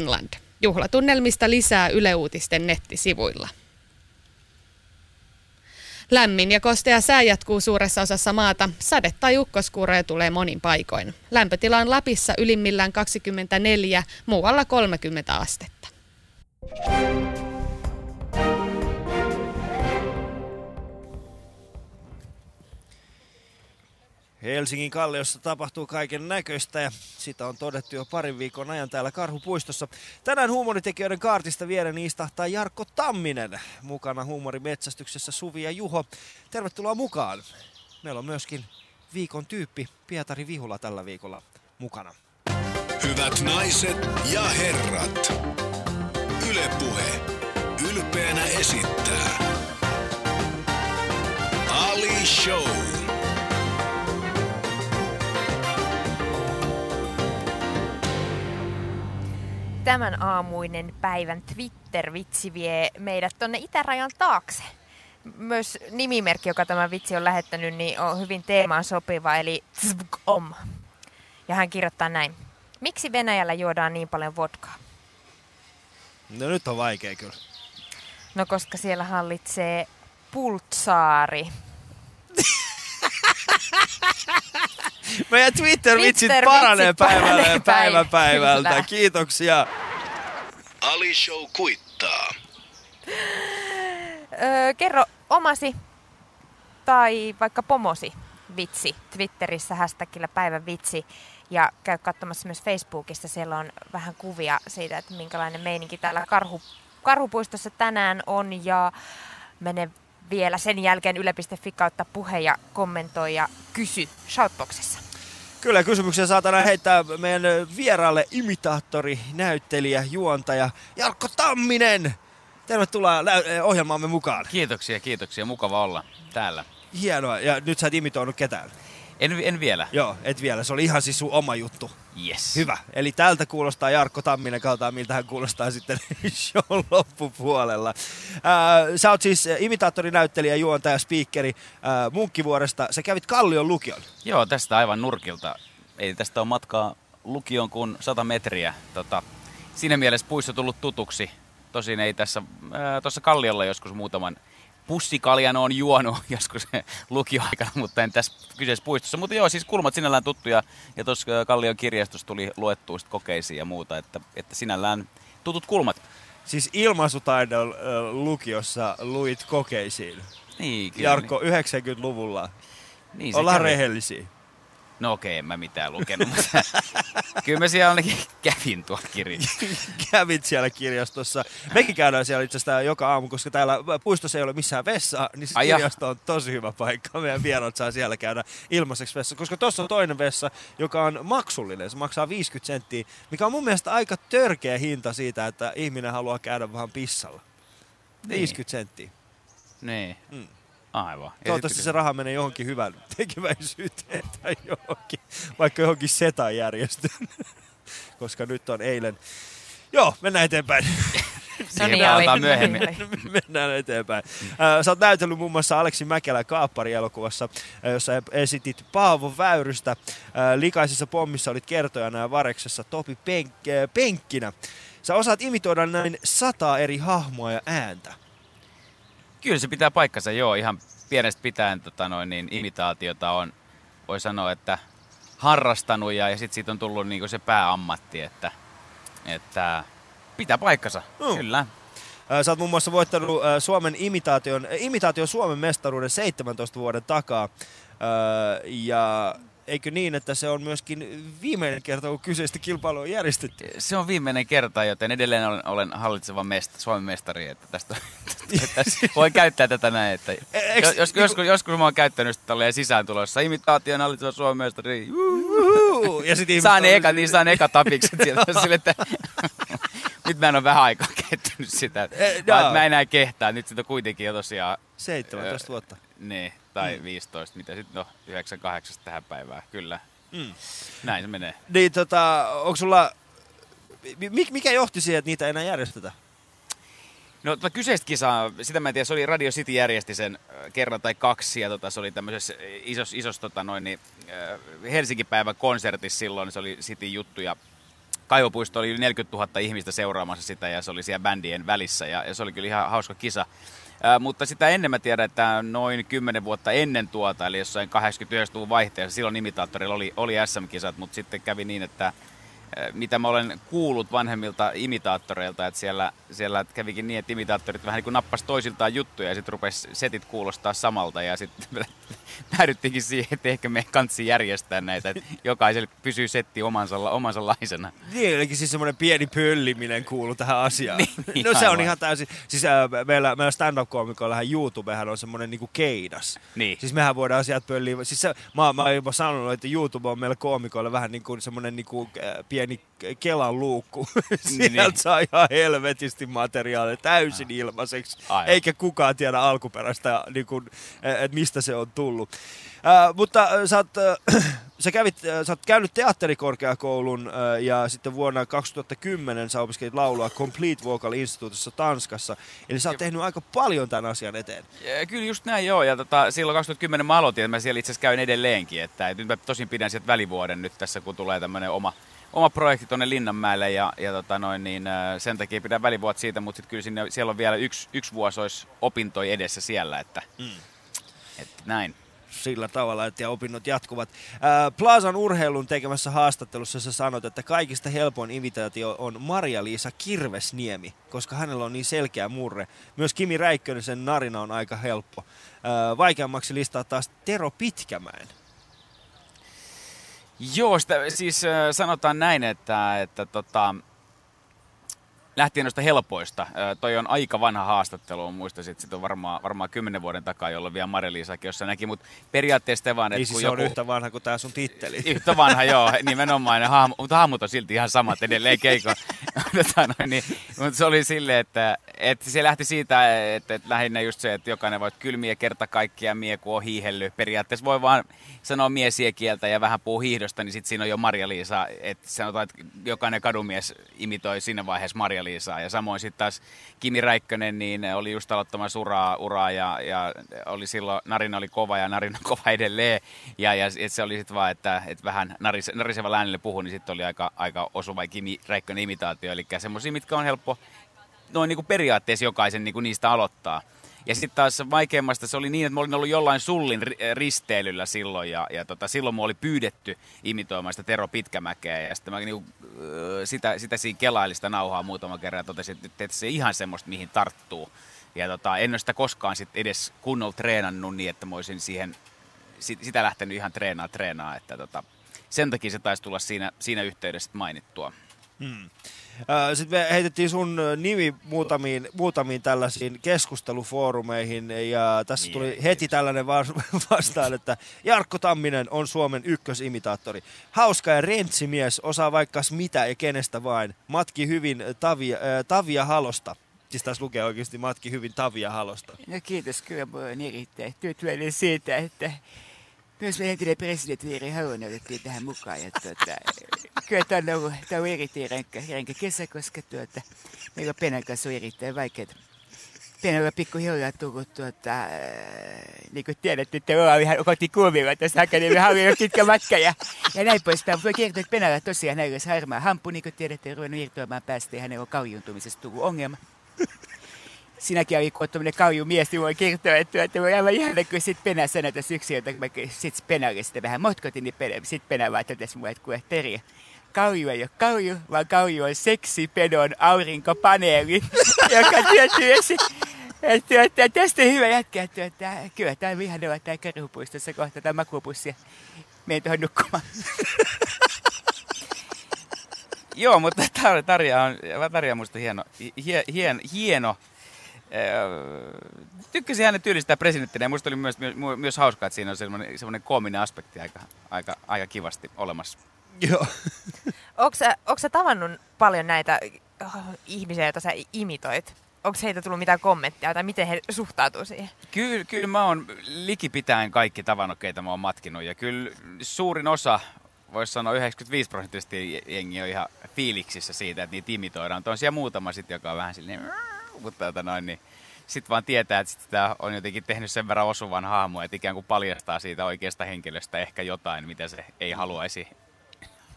Finland. Juhlatunnelmista lisää Yle Uutisten nettisivuilla. Lämmin ja kostea sää jatkuu suuressa osassa maata. Sade- tai ukkoskuuroja tulee monin paikoin. Lämpötila on Lapissa ylimmillään 24, muualla 30 astetta. Helsingin Kalliossa tapahtuu kaiken näköistä ja sitä on todettu jo parin viikon ajan täällä Karhupuistossa. Tänään huumoritekijöiden kaartista viereen istahtaa Jarkko Tamminen. Mukana huumorimetsästyksessä Suvi ja Juho. Tervetuloa mukaan. Meillä on myöskin viikon tyyppi Pietari Vihula tällä viikolla mukana. Hyvät naiset ja herrat, Ylepuhe ylpeänä esittää Ali Show. Tämän aamuinen päivän Twitter-vitsi vie meidät tonne itärajan taakse. Myös nimimerkki, joka tämä vitsi on lähettänyt, niin on hyvin teemaan sopiva, eli om. Ja hän kirjoittaa näin. Miksi Venäjällä juodaan niin paljon vodkaa? No nyt on vaikea kyllä. No koska siellä hallitsee pultsaari. Meidän Twitter-vitsit Twitter-vitsit paranee ja päivä päivältä. Kyllä. Kiitoksia. Ali Show kuittaa. Öö, kerro omasi tai vaikka pomosi vitsi Twitterissä hashtagillä päivän vitsi. Ja käy katsomassa myös Facebookissa, siellä on vähän kuvia siitä, että minkälainen meininki täällä karhu, Karhupuistossa tänään on. Ja mene vielä sen jälkeen yle.fi kautta puhe ja kommentoi ja kysy Shoutboxissa. Kyllä kysymyksiä saatana heittää meidän vieraalle imitaattori, näyttelijä, juontaja Jarkko Tamminen. Tervetuloa eh, ohjelmaamme mukaan. Kiitoksia, kiitoksia. Mukava olla täällä. Hienoa. Ja nyt sä et imitoinut ketään. En, en vielä. Joo, et vielä. Se oli ihan siis sun oma juttu. Yes. Hyvä. Eli tältä kuulostaa Jarkko Tamminen, kaltaan miltä hän kuulostaa sitten show loppupuolella. Ää, sä oot siis imitaattori, näyttelijä, juontaja, speakeri ää, Munkkivuoresta. Sä kävit Kallion lukion. Joo, tästä aivan nurkilta. Ei tästä on matkaa lukioon kuin 100 metriä. Tota, siinä mielessä puisto tullut tutuksi. Tosin ei tässä, tuossa Kalliolla joskus muutaman pussikaljan on juonut joskus lukioaikana, mutta en tässä kyseisessä puistossa. Mutta joo, siis kulmat sinällään tuttuja ja tuossa Kallion kirjastossa tuli luettua sit kokeisiin ja muuta, että, että sinällään tutut kulmat. Siis ilmaisutaidon ää, lukiossa luit kokeisiin. Niin, kyllä. Jarkko, 90-luvulla. niin, Ollaan kävi. rehellisiä. No okei, en mä mitään lukenut, mutta kyllä mä siellä ainakin kävin tuolla kirjassa. Kävit siellä kirjastossa. Mekin käydään siellä itse asiassa joka aamu, koska täällä puistossa ei ole missään vessaa, niin se kirjasto on tosi hyvä paikka. Meidän vieraat saa siellä käydä ilmaiseksi vessa, koska tuossa on toinen vessa, joka on maksullinen. Se maksaa 50 senttiä, mikä on mun mielestä aika törkeä hinta siitä, että ihminen haluaa käydä vähän pissalla. Niin. 50 senttiä. Niin, Mm. Aivan. Ja Toivottavasti se raha menee johonkin hyvän tekeväisyyteen tai johonkin, vaikka johonkin setan järjestöön. Koska nyt on eilen. Joo, mennään eteenpäin. Siihen palataan myöhemmin. Mennään eteenpäin. Sä oot näytellyt muun muassa Aleksi Mäkelä Kaappari-elokuvassa, jossa esitit Paavo Väyrystä. Likaisessa pommissa olit kertojana ja Vareksessa Topi Penk- Penkkinä. Sä osaat imitoida näin sata eri hahmoa ja ääntä. Kyllä se pitää paikkansa, joo. Ihan pienestä pitäen tota noin, niin imitaatiota on, voi sanoa, että harrastanut ja, ja sitten siitä on tullut niin se pääammatti, että, että pitää paikkansa, Mm. kyllä. Sä oot muun muassa voittanut Suomen imitaation, imitaation Suomen mestaruuden 17 vuoden takaa. Ja eikö niin, että se on myöskin viimeinen kerta, kun kyseistä kilpailua on järjestetty? Se on viimeinen kerta, joten edelleen olen, olen hallitseva mest, Suomen mestari, että tästä, tästä voi käyttää tätä näin. Että, eiks- jos, jos, joskus, joskus mä oon käyttänyt sitä tolleen sisään tulossa. Imitaation hallitseva Suomen mestari. Ja sit Saan on eka, niin saan eka tapikset sieltä. Sille, että nyt mä en ole vähän aikaa käyttänyt sitä. Eh, Vaan, mä enää kehtaa. Nyt sitä kuitenkin jo tosiaan, 17 vuotta. ne, tai 15, mitä sitten, no 98 tähän päivään, kyllä. Mm. Näin se menee. Niin tota, onko sulla, mi- mikä johti siihen, että niitä ei enää järjestetä? No tota kyseistä kisaa, sitä mä en tiedä, se oli Radio City järjesti sen äh, kerran tai kaksi, ja tota, se oli tämmöisessä isos, isos tota noin, niin, äh, Helsinki-päivän konsertissa silloin, se oli City juttu, ja Kaivopuisto oli yli 40 000 ihmistä seuraamassa sitä ja se oli siellä bändien välissä ja, ja se oli kyllä ihan hauska kisa. Mutta sitä ennen mä tiedän, että noin 10 vuotta ennen tuota, eli jossain 89-luvun vaihteessa, silloin imitaattorilla oli, oli SM-kisat, mutta sitten kävi niin, että mitä mä olen kuullut vanhemmilta imitaattoreilta, että siellä, siellä kävikin niin, että imitaattorit vähän niin kuin nappas toisiltaan juttuja ja sitten rupesi setit kuulostaa samalta ja sitten päädyttiinkin siihen, että ehkä me kansi järjestää näitä, että jokaiselle pysyy setti omansa, omansa laisena. Niin, eli siis semmoinen pieni pölliminen kuuluu tähän asiaan. Niin, no se on ihan täysin, siis äh, meillä, meillä stand-up-koomikoillahan YouTubehan on semmoinen niinku keidas. Niin. Siis mehän voidaan sieltä pölliä, siis se, mä, mä oon jopa sanonut, että YouTube on meillä koomikoilla vähän niin kuin semmoinen niinku, äh, pieni Kelan luukku. Sieltä Niin. saa ihan helvetisti materiaalia täysin ilmaiseksi. Aivan. Eikä kukaan tiedä alkuperäistä, niin kuin, että mistä se on tullut. Äh, mutta sä, oot, äh, sä, kävit, äh, sä oot käynyt teatterikorkeakoulun äh, ja sitten vuonna 2010 sä opiskelit laulua Complete Vocal Instituutissa Tanskassa. Eli sä oot tehnyt aika paljon tämän asian eteen. Ja Kyllä just näin joo, ja tota, silloin 2010 mä aloitin, että mä siellä itse asiassa käyn edelleenkin, että et nyt mä tosin pidän sieltä välivuoden nyt tässä, kun tulee tämmöinen oma, oma projekti tuonne Linnanmäelle, ja, ja tota noin, niin, äh, sen takia pidän välivuot siitä, mutta sitten kyllä sinne, siellä on vielä yksi, yksi vuosi olisi opintoja edessä siellä, että, mm. että näin. sillä tavalla, että opinnot jatkuvat. Ää, Plazan urheilun tekemässä haastattelussa sä sanot, että kaikista helpoin imitaatio on Maria-Liisa Kirvesniemi, koska hänellä on niin selkeä murre. Myös Kimi Räikkönen sen narina on aika helppo. Ää, vaikeammaksi listaa taas Tero Pitkämäen. Joo, sitä, siis sanotaan näin, että, että tota, lähtien noista helpoista. Äh, toi on aika vanha haastattelu, muistaisin, että sit on varmaan, varmaan kymmenen vuoden takaa, jolloin vielä Marja-Liisakin jossa näki, mutta periaatteessa vaan, että Niin siis kun se joku... on yhtä vanha kuin tämä sun titteli. Yhtä vanha, joo, nimenomaan. Hahmo, mutta hahmot on silti ihan samat edelleen keikon. tota, niin, mutta se oli silleen, että, että se lähti siitä, että, että lähinnä just se, että jokainen voi kylmiä kerta kaikkia mie, kun on hiihellyt. Periaatteessa voi vaan sanoa miesiä kieltä ja vähän puhua hiihdosta, niin sitten siinä on jo Marja-Liisa. Että sanotaan, että jokainen kadumies imitoi siinä vaiheessa Marja-Liisaa. Ja samoin sitten taas Kimi Räikkönen, niin oli just aloittamassa uraa, uraa ja, ja, oli silloin, Narina oli kova ja Narina kova edelleen. Ja, ja et se oli sitten vaan, että, että vähän naris, nariseva äänelle puhui, niin sitten oli aika, aika osuva Kimi Räikkönen imitaatio. Eli semmoisia, mitkä on helppo noin niin kuin periaatteessa jokaisen niin kuin niistä aloittaa. Ja sitten taas vaikeimmasta se oli niin, että mä olin ollut jollain sullin ri- risteilyllä silloin ja, ja tota, silloin mua oli pyydetty imitoimaan sitä Tero Pitkämäkeä ja sitten mä niinku, öö, sitä, sitä siinä kelailin nauhaa muutama kerran ja totesin, että, että se ihan semmoista mihin tarttuu. Ja tota, en ole sitä koskaan sit edes kunnolla treenannut niin, että mä olisin siihen, sit, sitä lähtenyt ihan treenaa treenaa, että tota, sen takia se taisi tulla siinä, siinä yhteydessä mainittua. Sitten me heitettiin sun nimi muutamiin, muutamiin tällaisiin keskustelufoorumeihin ja tässä Niin, tuli heti tällainen vas- vastaan, että Jarkko Tamminen on Suomen ykkösimitaattori. Hauska ja rentsimies, osaa vaikka mitä ja kenestä vain. Matki hyvin Tavia, äh, Tavia Halosta. Siis tässä lukee oikeasti Matki hyvin Tavia Halosta. No kiitos, kyllä olen erittäin tyytyväinen siitä, että myös meidän entinen presidentti Jiri Hauonen otettiin tähän mukaan. Ja tuota, kyllä tämä on ollut, tämä on erittäin rankka, rankka kesä, koska tuota, meillä on Penan kanssa on erittäin vaikeaa. Penalla pikkuhiljaa tullut, tuota, äh, niin kuin tiedätte, että ollaan ihan kotikuumilla tässä akademia on pitkä matka ja, ja näin poispäin. Voi kertoa, että Penalla tosiaan olisi harmaa hampu, niin kuin tiedätte, ruvennut irtoamaan päästä ja hänellä on kaljuntumisesta tullut ongelma sinäkin oli kun tuommoinen kauju mies, niin voi kertoa, että, että voi aivan ihana, kun sit Penä sanoi tässä yksi kun mä sit Penalle sitä vähän motkotin, niin Penä, sit Penä vaan totesi mulle, että kuule Terje, kauju ei ole kauju, vaan kauju on seksipedon aurinkopaneeli, joka tietysti että, että tästä hyvä jätkä, että, että kyllä tämä on ihana olla tää karhupuistossa kohta tämä makuupussi ja menen tuohon nukkumaan. Joo, mutta Tar- Tarja on, Tarja on musta hieno, hie, hien, hieno. Öö, Tykkäsin hänen tyylistä presidenttinä ja musta oli myös, myös, myös hauskaa, että siinä on semmoinen, semmoinen koominen aspekti aika, aika, aika kivasti olemassa. Joo. Onko sä, onko sä tavannut paljon näitä oh, ihmisiä, joita sä imitoit? Onko heitä tullut mitään kommentteja tai miten he suhtautuu siihen? Kyllä, kyllä mä oon likipitäen kaikki tavannut, keitä mä oon matkinut. Ja kyllä suurin osa, voisi sanoa 95 prosenttisesti jengi on ihan fiiliksissä siitä, että niitä imitoidaan. On siellä muutama sitten, joka on vähän silleen, mutta tota noin, niin sitten vaan tietää, että sitä on jotenkin tehnyt sen verran osuvan hahmon, että ikään kuin paljastaa siitä oikeasta henkilöstä ehkä jotain, mitä se ei haluaisi,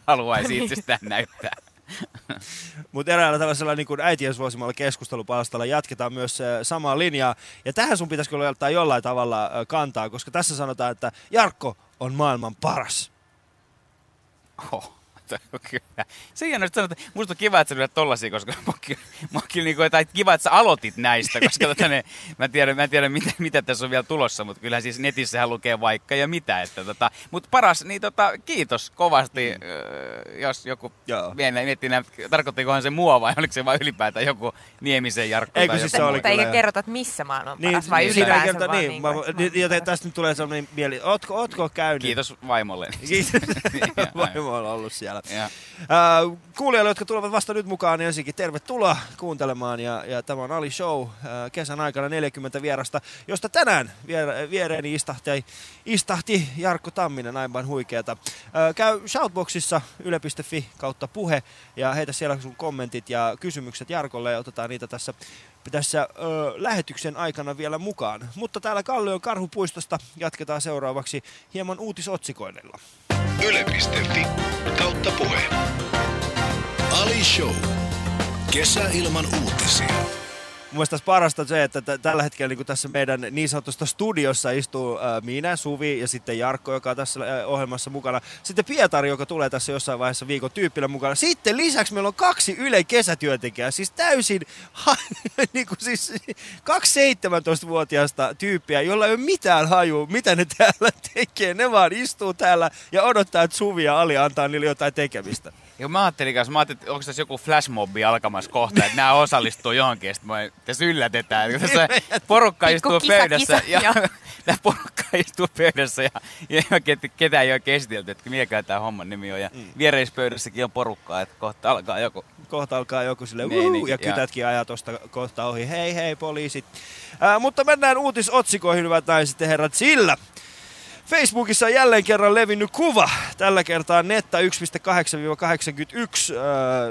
haluaisi itsestään näyttää. Mutta eräällä tällaisella niin kuin äitien suosimalla keskustelupalstalla jatketaan myös äh, samaa linjaa. Ja tähän sun pitäisi kyllä ottaa jollain tavalla äh, kantaa, koska tässä sanotaan, että Jarkko on maailman paras. Oh. Kyllä. Se on sanot, että musta on kiva, että sä lyöt tollasia, koska mä oon kyllä, mä oon niin kuin, tai kiva, että sä aloitit näistä, koska tota, ne, mä en tiedä, mä en tiedä mitä, mitä, tässä on vielä tulossa, mutta kyllähän siis netissähän lukee vaikka ja mitä. Että, tota, mutta paras, niin tota, kiitos kovasti, mm. jos joku miettii, tarkoittikohan se mua vai oliko se vain ylipäätään joku Niemisen Jarkko. Eikö siis se oli Mutta eikä kerrota, että missä maailman niin, paras vai niin, ylipäänsä kerta, vaan niin, niin mä, niin, joten tästä nyt tulee sellainen mieli, ootko, ootko käynyt? Kiitos vaimolle. Kiitos. Ja, Vaimo on ollut siellä. Ja. Uh, kuulijoille, jotka tulevat vasta nyt mukaan, niin ensinnäkin tervetuloa kuuntelemaan. Ja, ja tämä on Ali Show, uh, kesän aikana 40 vierasta, josta tänään vier, viereeni istahti, istahti Jarkko Tamminen, aivan huikeeta. Uh, käy Shoutboxissa yle.fi kautta puhe ja heitä siellä sun kommentit ja kysymykset Jarkolle ja otetaan niitä tässä tässä ö, lähetyksen aikana vielä mukaan. Mutta täällä Kallion Karhupuistosta jatketaan seuraavaksi hieman uutisotsikoinnilla. Yle.fi kautta puhe. Ali Show. Kesä ilman uutisia. Mielestä parasta se, että t- tällä hetkellä niin tässä meidän niin sanotusta studiossa istuu ää, minä, Suvi ja sitten Jarkko, joka on tässä ää, ohjelmassa mukana. Sitten Pietari, joka tulee tässä jossain vaiheessa viikon tyyppillä mukana. Sitten lisäksi meillä on kaksi Yle kesätyöntekijää, siis täysin ha, niin kuin siis kaksi 17-vuotiaasta tyyppiä, jolla ei ole mitään haju, mitä ne täällä tekee. Ne vaan istuu täällä ja odottaa, että Suvi ja Ali antaa niille jotain tekemistä. Ja mä ajattelin kanssa, mä ajattelin, että onko tässä joku flashmobbi alkamassa kohta, että nämä osallistuu johonkin, ja sitten mä- tässä yllätetään. Kun Tässä porukka istuu kisa, pöydässä, kisa, ja tämä porukka istuu pöydässä, ja, ja ketään ei oikein esitelty, että mikä tämä homman nimi on. Ja Mm. viereispöydässäkin on porukkaa, että kohta alkaa joku. kohta alkaa joku sille Meininki, uhu, ja ja- kytätkin ajaa tuosta kohta ohi. Hei hei poliisit. Ää, mutta mennään uutisotsikoihin, hyvät naiset ja herrat, sillä Facebookissa on jälleen kerran levinnyt kuva. Tällä kertaa Netta 1.8-81 ää,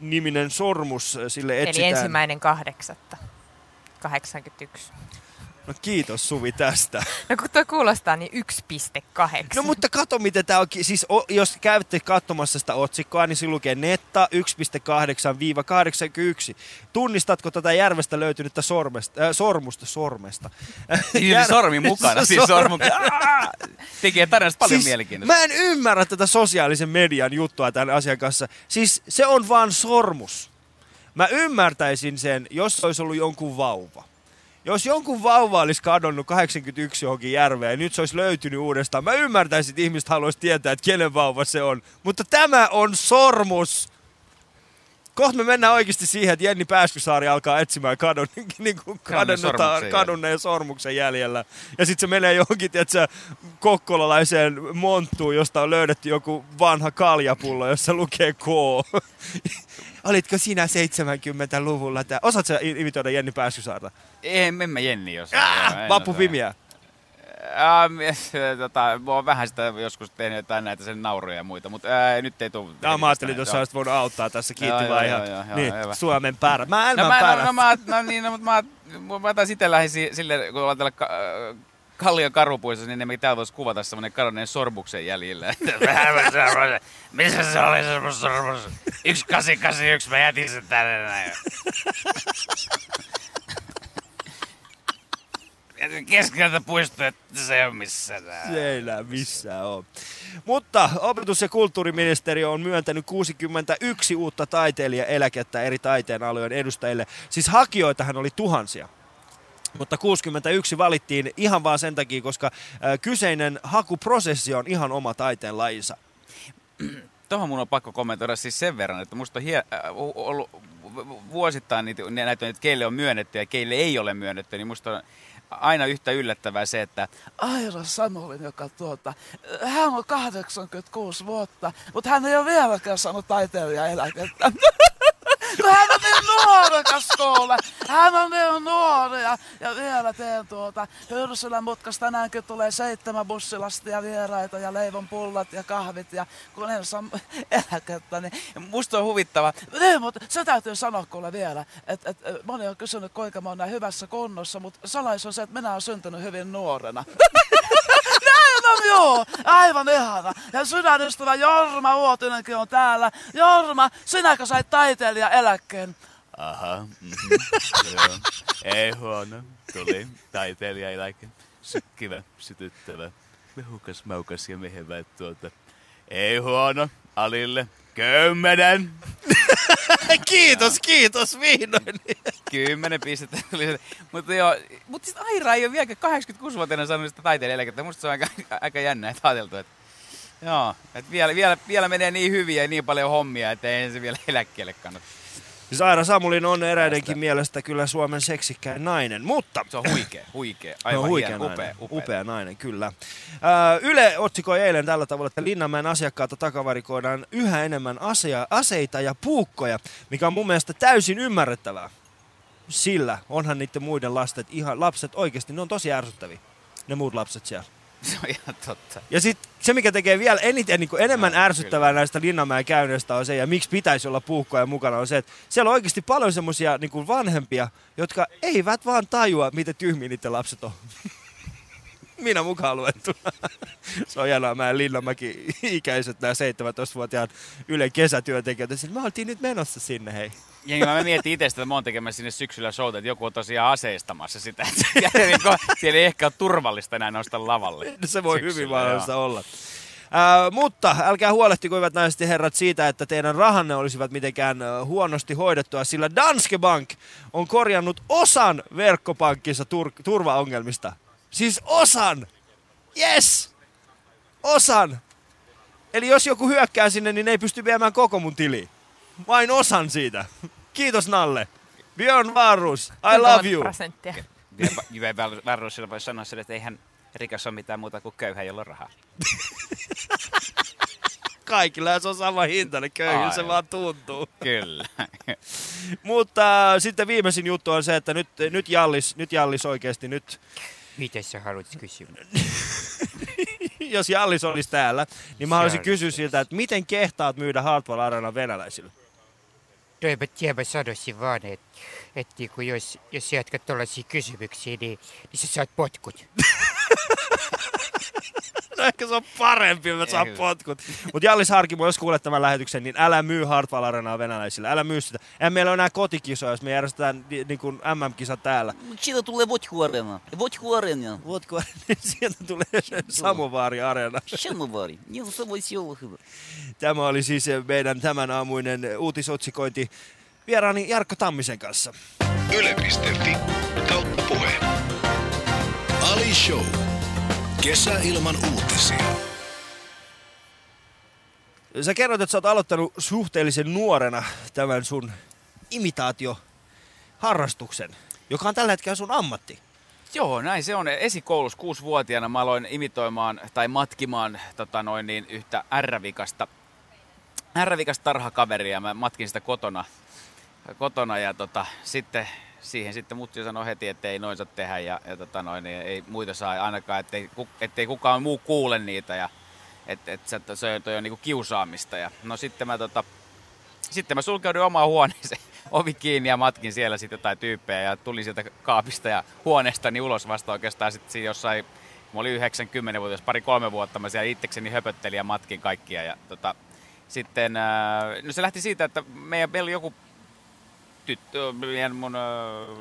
niminen sormus äh, sille Eli etsitään. ensimmäinen kahdeksatta. 81. No kiitos Suvi tästä. No kun tuo kuulostaa, niin 1,8. No mutta kato miten tämä on, siis o, jos käytte katsomassa sitä otsikkoa, niin siinä lukee Netta 1.8-81. Tunnistatko tätä järvestä löytynyttä sormesta, äh, sormusta sormesta? Jär- sormi mukana, siis sormu. Tekee tarinasta paljon siis, mielenkiintoista. Mä en ymmärrä tätä sosiaalisen median juttua tämän asian kanssa. Siis se on vaan sormus. Mä ymmärtäisin sen, jos se olisi ollut jonkun vauva. Jos jonkun vauva olisi kadonnut 81 johonkin järveen ja nyt se olisi löytynyt uudestaan, mä ymmärtäisin, että ihmiset haluaisi tietää, että kenen vauva se on. Mutta tämä on sormus! Kohta me mennään oikeasti siihen, että Jenni Pääskysaari alkaa etsimään kadon, niin kuin kadonnutta, sormuksen kadonneen sormuksen jäljellä. Ja sitten se menee johonkin, tiedätkö, kokkolalaiseen monttuun, josta on löydetty joku vanha kaljapullo, jossa lukee K. Olitko sinä 70-luvulla? Tää? Osaatko imitoida Jenni Pääskysaarta? Ei, en mä Jenni jos. Ah, Vappu Pimiä. Ähm, tota, mä oon vähän sitä joskus tehnyt jotain näitä sen nauruja ja muita, mutta ää, nyt ei tule. No, mä ajattelin, että sä olisit voinut auttaa tässä. Kiitti Joo, vaan joo, ihan. joo, joo, niin, hyvä. Suomen pärä. Maailman No, mä, pärä. no, no, mä, no niin, no, mutta mä, mä, mä otan sitten lähdin si- sille, kun ollaan täällä ka, Kallion karhupuissa, niin me täällä voisi kuvata semmoinen kadonneen sormuksen jäljillä. Missä se oli se mun sormus? 1881, mä jätin sen tänne näin. Keskeltä puistoa, että se ei ole missään. Se ei missään ole. Mutta opetus- ja kulttuuriministeriö on myöntänyt 61 uutta taiteilijaeläkettä eri taiteen alojen edustajille. Siis hakijoitahan oli tuhansia. Mutta 61 valittiin ihan vaan sen takia, koska kyseinen hakuprosessi on ihan oma taiteen lajinsa. Tuohon mun on pakko kommentoida siis sen verran, että musta on hie- ollut vuosittain niitä, näitä, että keille on myönnetty ja keille ei ole myönnetty, niin musta on aina yhtä yllättävää se, että Aira Samolin, joka tuota, hän on 86 vuotta, mutta hän ei ole vieläkään saanut taiteilijaeläkettä. Kun hän on kuule. Hän on niin nuori ja, vielä teen tuota Hyrsylän mutkasta tänäänkin tulee seitsemän bussilastia vieraita ja leivon pullat ja kahvit ja kun en saa eläkettä, niin musta on huvittava. niin, mutta se täytyy sanoa kuule vielä, että et, moni on kysynyt kuinka mä oon näin hyvässä kunnossa, mutta salais on se, että minä olen syntynyt hyvin nuorena. Joo, aivan ihana. Ja sydänystävä Jorma Uotinenkin on täällä. Jorma, sinäkö sait taiteilija eläkkeen? Aha, mm-hmm. joo. Ei huono. Tuli taiteilija eläke. Sykkivä, sytyttävä. Mehukas, maukas ja mehevä tuota. Ei huono. Alille. Kymmenen. kiitos, kiitos, vihdoin. Kymmenen pistettä tuli. Mutta joo, mutta siis Aira ei ole vieläkään 86-vuotiaana saanut sitä taiteilijaeläkettä. Musta se on aika, aika jännä, että ajateltu, että Joo, että vielä, vielä, vielä menee niin hyviä ja niin paljon hommia, että ei se vielä eläkkeelle kannata. Saira Samulin on eräidenkin mielestä kyllä Suomen seksikkäin nainen, mutta... Se on huikea, huikea, aivan on huikea hieno, nainen. upea, upea. upea nainen, kyllä. Ää, Yle otsikoi eilen tällä tavalla, että Linnanmäen asiakkaalta takavarikoidaan yhä enemmän aseja, aseita ja puukkoja, mikä on mun mielestä täysin ymmärrettävää. Sillä onhan niiden muiden lastet, ihan, lapset oikeasti, ne on tosi ärsyttäviä, ne muut lapset siellä. Se on ihan totta. Ja sitten se, mikä tekee vielä eniten, niin enemmän No, ärsyttävää kyllä. näistä Linnanmäen käynneistä on se, ja miksi pitäisi olla puukkoja mukana, on se, että siellä on oikeasti paljon semmoisia niin vanhempia, jotka eivät vaan tajua, miten tyhmiä niiden lapset on. Minä mukaan luettuna. Se on hienoa, mä Linnanmäki ikäiset, nämä 17-vuotiaat Ylen kesätyöntekijät, että me oltiin nyt menossa sinne, hei. Jengi, mä mietin itse sitä, että mä oon tekemässä sinne syksyllä showta, että joku on tosiaan aseistamassa sitä. Että siellä, niin kuin, siellä ei ehkä ole turvallista enää nousta lavalle. Se voi Syksyllä, hyvin mahdollista joo. olla. Ää, mutta älkää huolehtiko, hyvät naiset ja herrat, siitä, että teidän rahanne olisivat mitenkään huonosti hoidettua, sillä Danske Bank on korjannut osan verkkopankkinsa tur- turvaongelmista. Siis osan! Yes! Osan! Eli jos joku hyökkää sinne, niin ne ei pysty viemään koko mun tiliin. Vain osan siitä. Kiitos Nalle. Björn Varus, I love you. prosenttia. Jyve Värrysillä voi sanoa sille, että eihän rikas ole mitään muuta kuin köyhä, jolla on rahaa. Kaikilla se on sama hinta, niin köyhillä se vaan tuntuu. Kyllä. Mutta äh, sitten viimeisin juttu on se, että nyt, nyt, Jallis, nyt Jallis oikeasti, nyt, Mitä sä haluat kysyä? jos Jallis olisi täällä, niin mä haluaisin kysyä siltä, että miten kehtaat myydä Hardball Arena venäläisille? Tiedä, mä sanoisin vaan, että, että niinku jos, jos sä jatkat tollaisia kysymyksiä, niin, niin sä saat potkut. Ehkä se on parempi, että saa potkut. Mutta Jallis Harkimo, jos kuulet tämän lähetyksen, niin älä myy Hardball Arenaa venäläisille. Älä myy sitä. Eihän meillä ole enää kotikisoja, jos me järjestetään ni- niin kuin MM-kisa täällä. Siitä tulee Votku-areena. Votku-areena. Votko, niin sieltä tulee Samovaari Areena. Samovari. Niin se voisi olla hyvä. Tämä oli siis meidän tämän aamuinen uutisotsikointi vieraani Jarkko Tammisen kanssa. Yle.fi kautta puheen. Ali Show. Kesä ilman uutisia. Sä kerroit, että sä oot aloittanut suhteellisen nuorena tämän sun imitaatioharrastuksen, joka on tällä hetkellä sun ammatti. Joo, näin se on. Esikoulussa kuusivuotiaana mä aloin imitoimaan tai matkimaan tota noin, niin, yhtä ärrävikasta, ärrävikasta tarhakaveria. Mä matkin sitä kotona, kotona ja tota, sitten siihen sitten mutsi sanoi heti, että ei noin saa tehdä ja, ja tota noin, niin ei muita saa ainakaan, ettei, ettei kukaan muu kuule niitä ja että et, se, se toi on niinku kiusaamista. Ja, no sitten mä tota, sitten mä sulkeuduin omaan huoneeseen, ovi kiinni ja matkin siellä sitten jotain tyyppejä ja tulin sieltä kaapista ja huoneestani ulos vasta oikeastaan sitten jossain, mä olin 90 vuotias, pari-kolme vuotta mä siellä itsekseni höpöttelin ja matkin kaikkia ja tota, sitten, ää, no se lähti siitä, että meillä oli joku tyttö, mun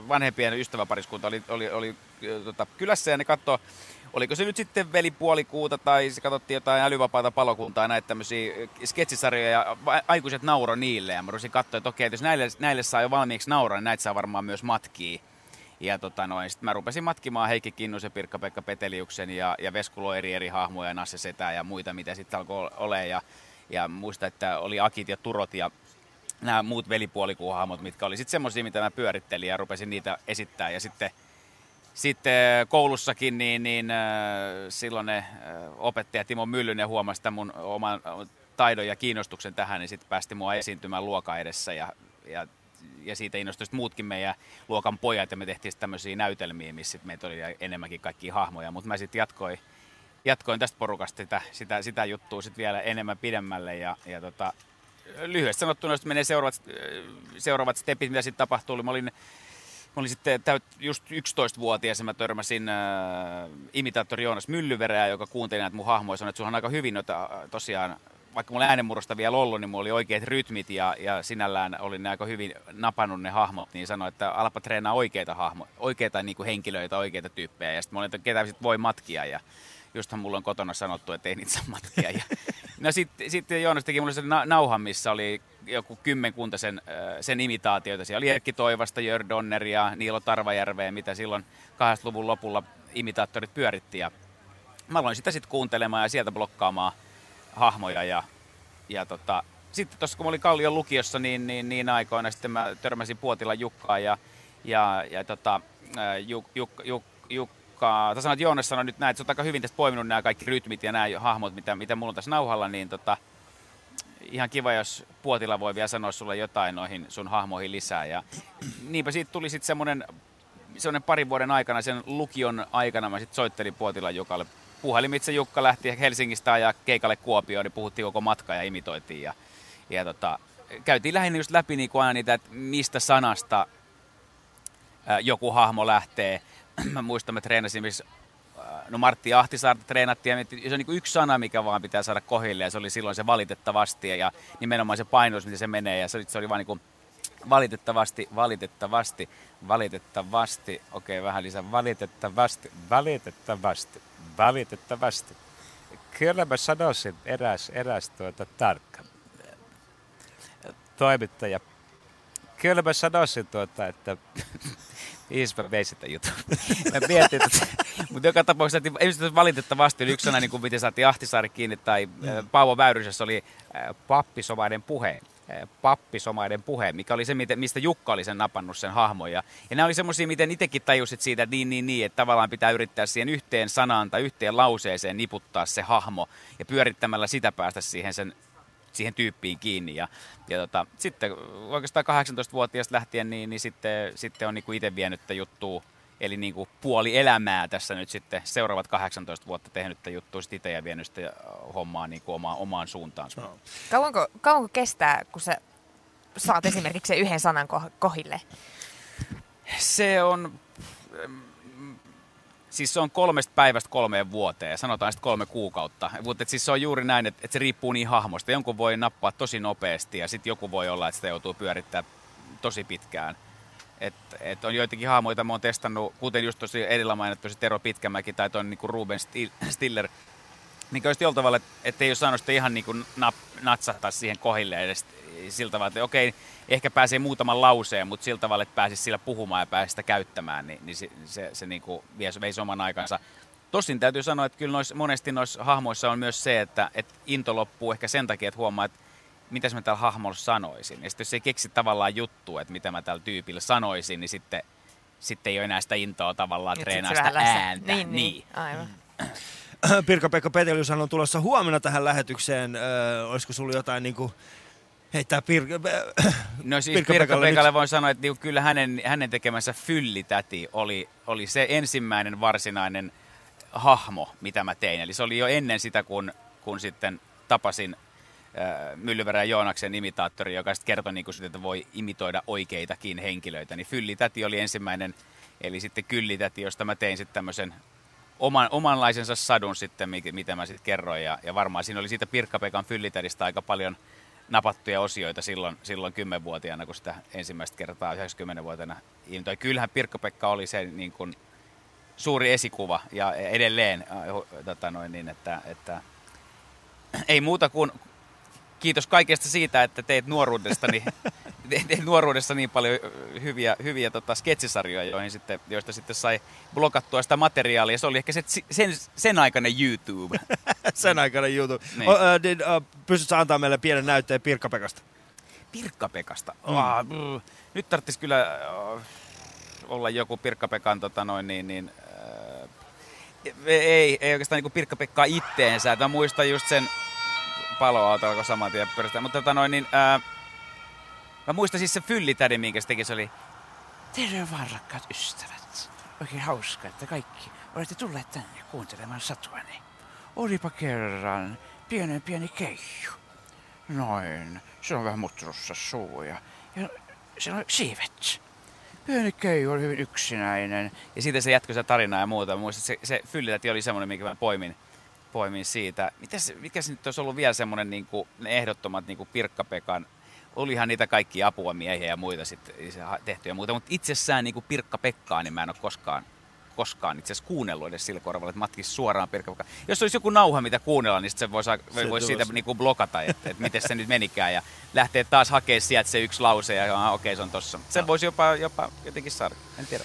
vanhempien ystäväpariskunta oli, oli, oli tota, kylässä ja ne katsoi, oliko se nyt sitten velipuolikuuta tai se katsottiin jotain älyvapaata palokuntaa, näitä tämmöisiä sketsisarjoja ja aikuiset nauro niille. Ja mä rusin katsoa, että okei, että jos näille, näille saa jo valmiiksi nauraa, niin näitä saa varmaan myös matkia. Ja tota noin, sit mä rupesin matkimaan Heikki Kinnusen, Pirkka-Pekka Peteliuksen ja, ja Veskulo eri eri hahmoja, Nasse Setä ja muita, mitä sitten alkoi ole. Ja, ja muista, että oli Akit ja Turot ja nämä muut velipuolikuuhahmot, mitkä oli sitten semmoisia, mitä mä pyörittelin ja rupesin niitä esittää. Ja sitten sitten koulussakin niin, niin äh, silloin ne äh, opettaja Timo Myllynen huomasi tämän mun oman äh, taidon ja kiinnostuksen tähän, niin sitten päästi mua esiintymään luokan edessä ja, ja, ja siitä innostui muutkin meidän luokan pojat ja me tehtiin tämmöisiä näytelmiä, missä meitä oli enemmänkin kaikki hahmoja, mutta mä sitten jatkoin, jatkoin tästä porukasta sitä, sitä, sitä juttua sitten vielä enemmän pidemmälle ja, ja tota, lyhyesti sanottuna, jos menee seuraavat, seuraavat stepit, mitä sitten tapahtuu, oli mä olin Mä olin sitten täyt, just 11-vuotias ja mä törmäsin äh, imitaattori Joonas Myllyvereä, joka kuunteli näitä mun hahmoja. Sanoi, että sulla on aika hyvin noita, äh, tosiaan, vaikka mulla äänenmurrosta vielä ollut, niin mulla oli oikeat rytmit ja, ja sinällään olin ne aika hyvin napannut ne hahmot, niin sanoi, että alapa treenaa oikeita hahmoja, oikeita niin kuin henkilöitä, oikeita tyyppejä. Ja sitten mä olin, että ketä sit voi matkia ja justhan mulla on kotona sanottu, että ei niitä saa matkia. Ja, no sitten sit Joonas teki mulle sen na- nauhan, missä oli joku kymmenkunta sen, sen imitaatioita. Siellä oli Erkki Toivasta, Jör Donneria, Niilo Tarvajärveä, mitä silloin 80-luvun lopulla imitaattorit pyöritti. Ja mä aloin sitä sitten kuuntelemaan ja sieltä blokkaamaan hahmoja. Ja, ja tota, sitten tuossa kun mä olin Kallion lukiossa, niin, niin, niin aikoina sitten mä törmäsin Puotilan Jukkaan ja, ja, ja tota, äh, Juk, Juk, Juk, Jukka, tai sanoit Joonas sanoi nyt näin, että sä oot aika hyvin tässä poiminut nämä kaikki rytmit ja nämä hahmot, mitä, mitä mulla on tässä nauhalla, niin tota, ihan kiva, jos Puotila voi vielä sanoa sulle jotain noihin sun hahmoihin lisää. Ja niinpä siitä tuli sitten semmoinen, semmoinen parin vuoden aikana, sen lukion aikana mä sitten soittelin Puotilan Jukalle. Puhelimitse Jukka lähti Helsingistä ja keikalle Kuopioon, niin puhuttiin koko matka ja imitoitiin. Ja, ja tota, käytiin lähinnä just läpi niin aina niitä, että mistä sanasta joku hahmo lähtee. Mä muistan, mä treenasin missä no Martti Ahtisaarta treenattiin ja se on niin yksi sana, mikä vaan pitää saada kohille ja se oli silloin se valitettavasti ja nimenomaan se painotus, miten se menee ja se oli, se oli vaan niin kuin valitettavasti, valitettavasti, valitettavasti, okei okay, vähän lisää, valitettavasti, valitettavasti, valitettavasti. Kyllä mä sanoisin eräs, eräs tuota tarkka toimittaja. Kyllä mä sanoisin tuota, että Isma vei sitä jutun. Mä mietin, että, mutta joka tapauksessa, että ei valitettavasti oli yksi sana, niin kuin miten saatiin Ahtisaari kiinni, tai mm. Paavo Väyrysessä oli pappisomaiden puhe pappisomaiden puhe, mikä oli se, mistä Jukka oli sen napannut sen hahmon. Ja, ja nämä oli semmoisia, miten itsekin tajusit siitä, että niin, niin, niin, että tavallaan pitää yrittää siihen yhteen sanaan tai yhteen lauseeseen niputtaa se hahmo ja pyörittämällä sitä päästä siihen sen siihen tyyppiin kiinni. Ja, ja tota, sitten oikeastaan 18-vuotiaasta lähtien, niin, niin sitten, sitten on niin kuin itse vienyt juttua, eli niin kuin puoli elämää tässä nyt sitten seuraavat 18 vuotta tehnyt juttua sitten itse ja vienyt sitä hommaa niin kuin omaan, omaan suuntaansa. No. Kauanko, kauanko kestää, kun sä saat esimerkiksi sen yhden sanan kohille? Se on Siis se on kolmesta päivästä kolmeen vuoteen, sanotaan sitten kolme kuukautta. Mutta siis se on juuri näin, että, että se riippuu niin hahmosta. Jonkun voi nappaa tosi nopeasti ja sitten joku voi olla, että sitä joutuu pyörittämään tosi pitkään. Et, et on joitakin hahmoja, mä oon testannut, kuten just tosi edellä mainittu se Tero Pitkämäki tai tuon niinku Ruben Stiller, niin just jollain tavalla, että ei ole saanut sitä ihan niin kuin nap, natsahtaa siihen kohille edes sillä tavalla, että okei, ehkä pääsee muutaman lauseen, mutta sillä tavalla, että pääsisi sillä puhumaan ja pääsisi sitä käyttämään, niin, niin se, se, se niin kuin veisi oman aikansa. Tosin täytyy sanoa, että kyllä nois, monesti noissa hahmoissa on myös se, että, että into loppuu ehkä sen takia, että huomaa, että mitä mä tällä hahmolla sanoisin. Ja sitten jos ei keksi tavallaan juttua, että mitä mä tällä tyypillä sanoisin, niin sitten, sitten ei ole enää sitä intoa tavallaan treenaa sitä ääntä. Niin, niin. niin. Aivan. Pirkka-Pekka Petelius on tulossa huomenna tähän lähetykseen. Öö, olisiko sulla jotain niin kuin, heittää Pir- No siis Pirkka, Pirkka Pekalle voin sanoa, että niinku kyllä hänen, hänen tekemänsä fyllitäti oli, oli se ensimmäinen varsinainen hahmo, mitä mä tein. Eli se oli jo ennen sitä, kun, kun sitten tapasin äh, Myllyverä Joonaksen imitaattori, joka sitten kertoi, niin kuin, että voi imitoida oikeitakin henkilöitä. Niin fyllitäti oli ensimmäinen, eli sitten kyllitäti, josta mä tein sitten tämmöisen oman, omanlaisensa sadun sitten, mitä mä sitten kerroin. Ja, ja varmaan siinä oli siitä Pirkka-Pekan fyllitädistä aika paljon – napattuja osioita silloin, silloin 10-vuotiaana, kun sitä ensimmäistä kertaa 90-vuotiaana intoi. Kyllähän Pirkko-Pekka oli se niin kuin, suuri esikuva ja edelleen, äh, tota noin, niin, että, että ei muuta kuin kiitos kaikesta siitä, että teit nuoruudestani, teit nuoruudessa niin paljon hyviä, hyviä tota, sketsisarjoja, joihin sitten, joista sitten sai blokattua sitä materiaalia. Se oli ehkä se, sen, sen aikainen YouTube. sen aikainen YouTube. Niin. O, uh, did, uh, pystytkö antaa meille pienen näytteen Pirkka-Pekasta? Pirkka-Pekasta? Mm. Ah. Nyt tarvitsisi kyllä uh, olla joku Pirkka-Pekan tota noin, niin, niin, uh, ei, ei oikeastaan niin Pirkka-Pekkaa itteensä. Mä muistan just sen paloauto alkoi saman tien pyörittää. Mutta tota noin, niin, ää, mä muistan siis se fyllitädi, minkä se teki, se oli... Terve vaan rakkaat ystävät. Oikein hauska, että kaikki olette tulleet tänne kuuntelemaan satuani. Olipa kerran pienen pieni keiju. Noin. Se on vähän mutrussa suu ja, ja se on siivet. pieni Keijo oli hyvin yksinäinen. Ja siitä se jatkoi se tarina ja muuta. Muistan, se, se fyllitäti oli semmoinen, minkä mä poimin, poimin siitä. Mitäs, mikä se nyt olisi ollut vielä semmoinen niin kuin, ne ehdottomat niin kuin Pirkka-Pekan olihan niitä kaikki apua miehiä ja muita sitten tehty ja muuta, mutta itsessään niin kuin Pirkka-Pekkaa, niin mä en ole koskaan koskaan itse asiassa kuunnellut edes sillä korvalla, että matkisi suoraan pirkka Jos olisi joku nauha, mitä kuunnella, niin se voisi voi, vois siitä niin kuin blokata, että, että miten se nyt menikään ja lähtee taas hakemaan sieltä se yksi lause ja okei okay, se on tossa. Sen voisi jopa, jopa jotenkin saada, en tiedä.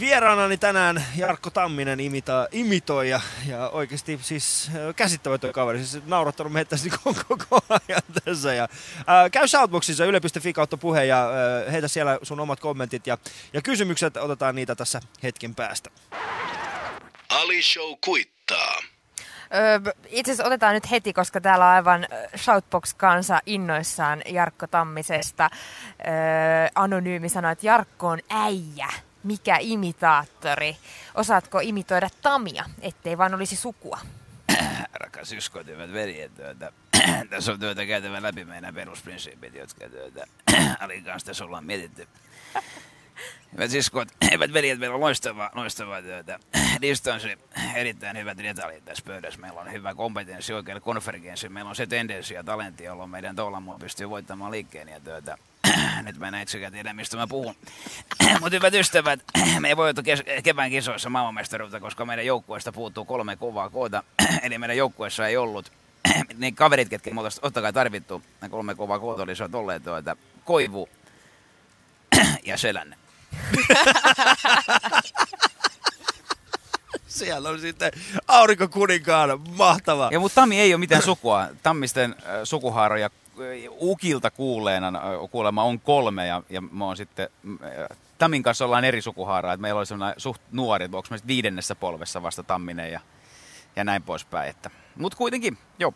Vieraanani tänään Jarkko Tamminen imita, imitoi ja, ja oikeasti siis käsittämätön kaveri. Siis naurattanut meitä tässä niin koko ajan tässä. Ja, ää, käy Shoutboxissa yle.fi kautta puhe ja ää, heitä siellä sun omat kommentit ja, ja kysymykset. Otetaan niitä tässä hetken päästä. Ali Show kuittaa. Öö, itse asiassa otetaan nyt heti, koska täällä on aivan Shoutbox-kansa innoissaan Jarkko Tammisesta. Öö, anonyymi sanoi, että Jarkko on äijä mikä imitaattori. Osaatko imitoida Tamia, ettei vaan olisi sukua? Rakas yskot, hyvät veljet, tuota, tässä on työtä käytävä läpi meidän perusprinsiipit, jotka tuota, Alin kanssa tässä ollaan mietitty. Hyvät siskot, hyvät veljet, meillä on loistava, loistava työtä. Distanssi, erittäin hyvät detaljit tässä pöydässä. Meillä on hyvä kompetenssi, oikein konvergenssi. Meillä on se tendenssi ja talentti, jolloin meidän tuolla pystyy voittamaan liikkeen ja työtä. Nyt mä näin itsekään tiedä, mistä mä puhun. Mutta hyvät ystävät, me ei voitu kes- kevään kisoissa maailmanmestaruutta, koska meidän joukkueesta puuttuu kolme kovaa koota. Eli meidän joukkueessa ei ollut ne kaverit, ketkä me oltaisiin totta kai tarvittu, ne kolme kovaa koota olisivat olleet tuota, Koivu ja Selänne. Siellä on sitten aurinko kuninkaan, mahtava. Ja mutta Tammi ei ole mitään sukua. Tammisten äh, sukuhaaroja Ukilta kuuleena kuulemma on kolme ja, ja mä oon sitten, Tammin kanssa ollaan eri sukuhaaraa, että meillä oli sellainen suht nuori, että onko viidennessä polvessa vasta Tamminen ja, ja näin poispäin, että mutta kuitenkin, joo.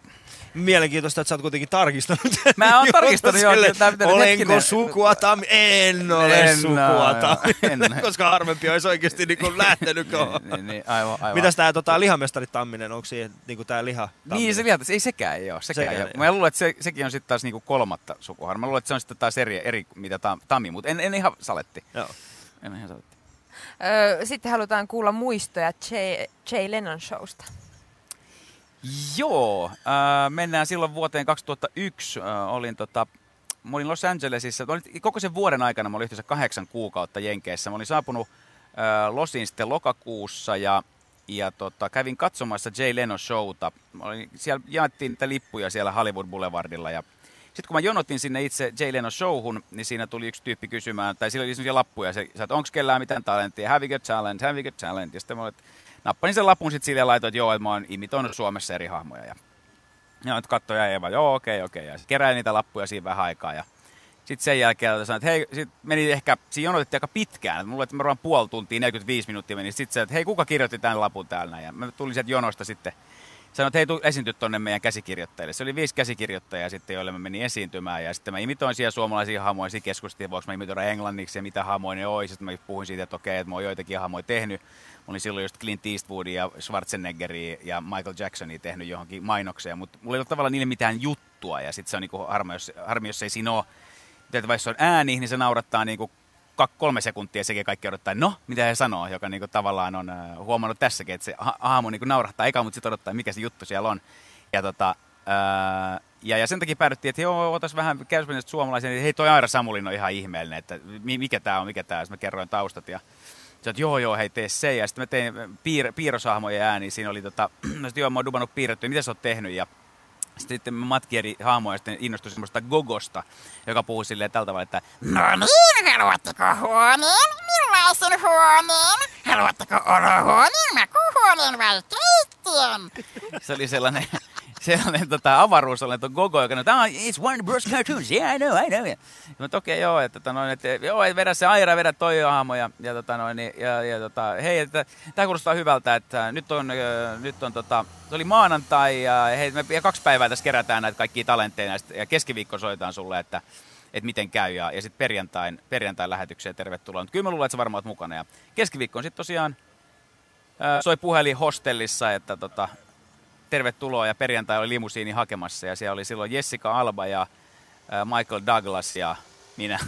Mielenkiintoista, että sä oot kuitenkin tarkistanut. Mä oon tarkistanut jo. Olenko sukua Tammi? En ole en sukua Tammi. Koska harvempi olisi oikeasti niin kuin lähtenyt. niin, niin, niin, aivan, aivan. Mitäs tää tota, lihamestari Tamminen, onko siihen niin kuin tää liha? Tamminen? Niin, se liha, ei sekään ei ole. Sekään sekään ei ole. Mä luulen, että se, sekin on sitten taas niin kuin kolmatta sukuhaaraa. Mä luulen, että se on sitten taas eri, eri mitä tam, Tammi, mutta en, en ihan saletti. Joo. En ihan saletti. Öö, sitten halutaan kuulla muistoja Jay, Jay Lennon showsta. Joo, äh, mennään silloin vuoteen 2001. Äh, olin tota, mä olin Los Angelesissa, olin, koko sen vuoden aikana mä olin yhteensä kahdeksan kuukautta Jenkeissä. Mä olin saapunut äh, sitten lokakuussa ja, ja tota, kävin katsomassa Jay Leno showta. Mä olin, siellä jaettiin niitä lippuja siellä Hollywood Boulevardilla ja sitten kun mä jonotin sinne itse Jay Leno showhun, niin siinä tuli yksi tyyppi kysymään, tai sillä oli sellaisia lappuja, se, että onko kellään mitään talenttia, have you got talent, have you got talent, ja sitten mä olin, nappasin sen lapun sitten sille ja laitoin, että joo, että mä oon imitoinut Suomessa eri hahmoja. Ja, ja nyt katsoi ja Eeva, joo, okei, okay, okei. Okay. Ja sitten keräin niitä lappuja siinä vähän aikaa. Ja sitten sen jälkeen sanoin, että hei, sit meni ehkä, siinä jonotettiin aika pitkään. Että mulla että ruvan puoli tuntia, 45 minuuttia meni. Sitten se, että hei, kuka kirjoitti tämän lapun täällä? Ja mä tulin sieltä jonosta sitten sanoin, että hei, tuu esiinty tuonne meidän käsikirjoittajille. Se oli viisi käsikirjoittajaa sitten, joille mä menin esiintymään. Ja sitten mä imitoin siellä suomalaisia hamoja, siinä keskusteltiin, voiko mä imitoida englanniksi ja mitä hamoja ne olisi. Sitten mä puhuin siitä, että okei, että mä oon joitakin hamoja tehnyt. Mä olin silloin just Clint Eastwoodia ja Schwarzeneggeria ja Michael Jacksonia tehnyt johonkin mainokseen, mutta mulla ei ole tavallaan niille mitään juttua ja sitten se on niinku harmi, jos, harmi, jos ei siinä ole. Että vaikka se on ääni, niin se naurattaa niinku kolme sekuntia sekin kaikki odottaa, no, mitä he sanoo, joka niinku tavallaan on äh, huomannut tässäkin, että se haamu niinku naurahtaa eka, mutta sitten odottaa, mikä se juttu siellä on. Ja, tota, äh, ja, sen takia päädyttiin, että joo, otas vähän käyspäiväisestä suomalaisen, että hei, toi Aira Samulin on ihan ihmeellinen, että mikä tämä on, mikä tämä on. Mä kerroin taustat ja Sä että joo joo, hei tee se. Ja sitten mä tein piir, piirrosahmojen ääni. Siinä oli tota, no sit joo, mä oon dubannut piirrettyä, mitä sä oot tehnyt. Ja sitten mä matkin eri hahmoja ja sitten innostuin semmoista Gogosta, joka puhuu silleen tältä tavalla, että No niin, haluatteko huoneen? Millaisen huoneen? Haluatteko olohuoneen, makuuhuoneen vai keittiön? Se oli sellainen sellainen tota, avaruusolento Gogo, joka on, ah, it's one Bruce cartoons, yeah, I know, I know. Ja mä okei, okay, joo, että, tota, noin, että joo, että vedä se Aira, vedä toi hahmo, ja, ja, tota, noin, niin, ja, ja tota, hei, että tää kuulostaa hyvältä, että nyt on, äh, nyt on tota, se oli maanantai, ja hei, me ja kaksi päivää tässä kerätään näitä kaikkia talentteja, ja, ja keskiviikko soitaan sulle, että että miten käy, ja, ja sitten perjantain, perjantain lähetykseen tervetuloa. Mutta kyllä mä luulen, että sä varmaan oot mukana. Ja keskiviikko on sitten tosiaan, ää, soi puhelin hostellissa, että tota, tervetuloa ja perjantai oli limusiini hakemassa ja siellä oli silloin Jessica Alba ja Michael Douglas ja minä.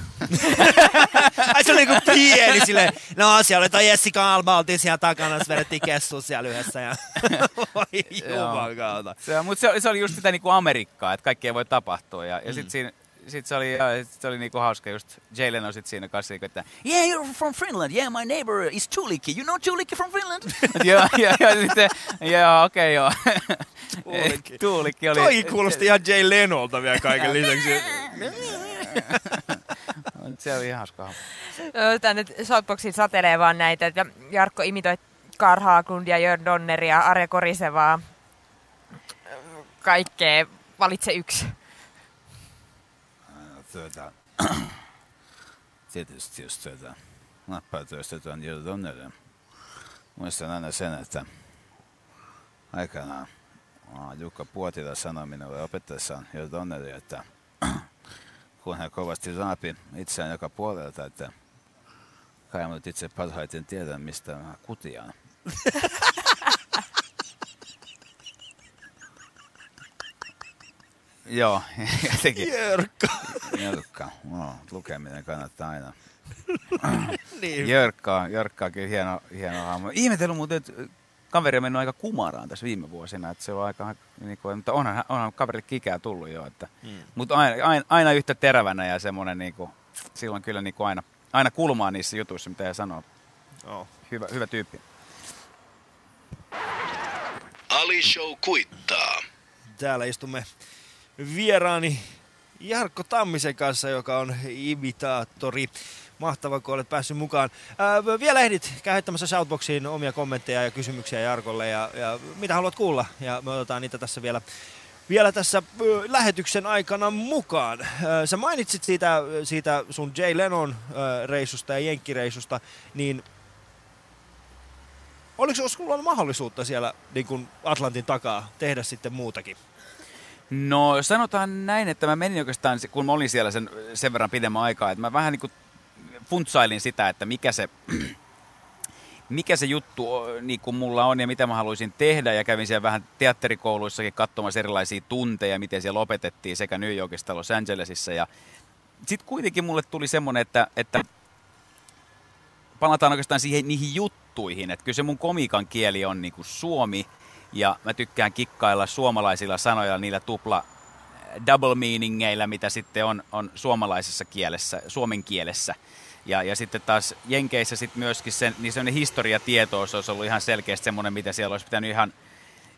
Ai se oli niinku pieni silleen, no siellä oli toi Jessica Alba, oltiin siellä takana, se vedettiin kessuun siellä yhdessä ja voi juman kautta. Se, mutta se, oli- se oli just sitä niinku Amerikkaa, että kaikkea voi tapahtua. Ja, ja Mm. sitten siinä sit se oli, ja sit se oli niinku hauska just, Jay Leno sit siinä kanssa, niinku, että Yeah, you're from Finland. Yeah, my neighbor is Tuulikki. You know Tuulikki from Finland? joo, ja, ja sitten, joo, okei, joo. Tuulikki. Tuulikki oli... Toikin kuulosti ihan Jay Lenolta vielä kaiken lisäksi. Se oli ihan hauska. Ö, Tänne Shoutboxiin satelee vaan näitä, että Jarkko imitoi Karl Haglundia, Jörn Donneria, Arja Korisevaa. Kaikkea. Valitse yksi. Tuota, tietysti jos tuota, nappautyöstetään Jörg Donneria. Muistan aina sen, että aikanaan aa, Jukka Puotila sanoi minulle opettaessaan Donneria, että kun hän kovasti raapi itseään joka puolelta, että kai mä nyt itse parhaiten tiedän, mistä kutia on. Joo, jotenkin. Jörkka. Jörkka, no, lukeminen kannattaa aina. Niin. Jörkka, Jörkka on kyllä hieno, hieno hahmo. Ihmetellyt muuten, että kaveri on mennyt aika kumaraan tässä viime vuosina, että se on aika, niin kuin, mutta onhan, onhan kaverille kikää tullut jo, että, Mm. mutta aina, aina, aina, yhtä terävänä ja semmoinen, niin kuin, silloin kyllä niin kuin aina, aina kulmaa niissä jutuissa, mitä he sanoo. Joo. Hyvä, hyvä tyyppi. Ali Show kuittaa. Täällä istumme vieraani Jarkko Tammisen kanssa, joka on imitaattori. Mahtava, kun olet päässyt mukaan. Ää, vielä ehdit käyttämässä Shoutboxiin omia kommentteja ja kysymyksiä Jarkolle. Ja, ja mitä haluat kuulla? Ja me otetaan niitä tässä vielä, vielä tässä ö, lähetyksen aikana mukaan. Ää, sä mainitsit siitä, siitä sun Jay Lennon ö, reissusta ja Jenkkireissusta, niin oliko sulla mahdollisuutta siellä niin kuin Atlantin takaa tehdä sitten muutakin? No sanotaan näin, että mä menin oikeastaan, kun mä olin siellä sen, sen verran pidemmän aikaa, että mä vähän niin kuin funtsailin sitä, että mikä se, mikä se juttu niin kuin mulla on ja mitä mä haluaisin tehdä. Ja kävin siellä vähän teatterikouluissakin katsomassa erilaisia tunteja, miten siellä opetettiin sekä New Yorkissa että Los Angelesissa. Ja sitten kuitenkin mulle tuli semmoinen, että, että palataan oikeastaan siihen, niihin juttuihin. Että kyllä se mun komikan kieli on niin kuin suomi ja mä tykkään kikkailla suomalaisilla sanoilla niillä tupla double meaningeillä, mitä sitten on, on suomalaisessa kielessä, suomen kielessä. Ja, ja sitten taas Jenkeissä sitten myöskin sen, niin semmoinen historiatietous olisi ollut ihan selkeästi semmoinen, mitä siellä olisi pitänyt ihan,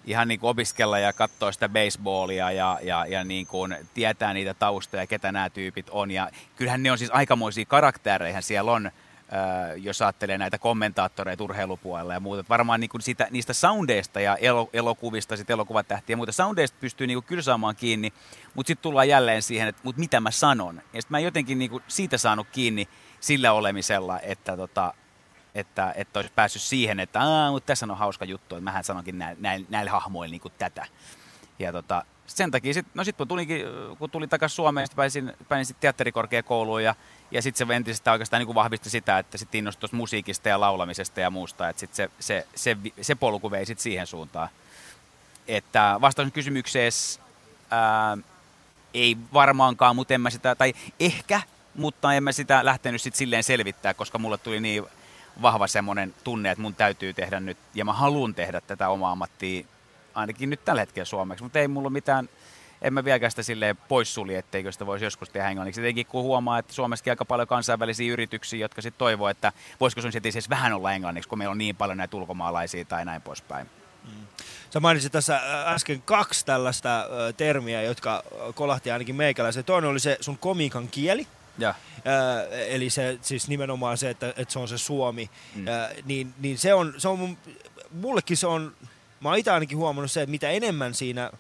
ihan niin kuin opiskella ja katsoa sitä baseballia ja, ja, ja niin kuin tietää niitä taustoja, ketä nämä tyypit on. Ja kyllähän ne on siis aikamoisia karaktereja siellä on, jos ajattelee näitä kommentaattoreita urheilupuolella ja muuta. Että Varmaan niin kuin sitä, niistä soundeista ja elo, elokuvista, sit elokuvatähtiä ja muuta. Soundeista pystyy niin kuin kyllä saamaan kiinni, mutta sitten tullaan jälleen siihen, että mut mitä mä sanon. Ja sitten mä en jotenkin niin kuin siitä saanut kiinni sillä olemisella, että, tota, että, että olisi päässyt siihen, että Aa, mutta tässä on hauska juttu, että mähän sanonkin näillä, näillä, näillä hahmoilla niin kuin tätä. Ja tota, sen takia, sit, no sitten kun, tulinkin, kun tulin takaisin Suomeen, sitten pääsin, pääsin sit teatterikorkeakouluun ja, ja sitten se entisestään oikeastaan niin kuin vahvisti sitä, että sitten innostui musiikista ja laulamisesta ja muusta, että sit se, se, se, se polku vei sitten siihen suuntaan. Että vastaus kysymykseen ää, ei varmaankaan, mutta en mä sitä, tai ehkä, mutta en mä sitä lähtenyt sitten silleen selvittää, koska mulle tuli niin vahva semmoinen tunne, että mun täytyy tehdä nyt, ja mä haluan tehdä tätä omaa ammattia ainakin nyt tällä hetkellä suomeksi, mutta ei mulla mitään, en mä vieläkään sitä silleen poissulje, etteikö sitä voisi joskus tehdä englanniksi. Etenkin kun huomaa, että Suomessakin aika paljon kansainvälisiä yrityksiä, jotka sitten toivoo, että voisiko sun sitten siis vähän olla englanniksi, kun meillä on niin paljon näitä ulkomaalaisia tai näin poispäin. Sä mainitsit tässä ä, äsken kaksi tällaista ö, termiä, jotka ö, kolahti ainakin meikäläisen. Toinen oli se sun komikan kieli. Ja. Eli se, siis nimenomaan se, että, että se on se suomi. Mm. Niin, niin se on, se on mun, mullekin se on, mä oon itse ainakin huomannut se, että mitä enemmän siinä,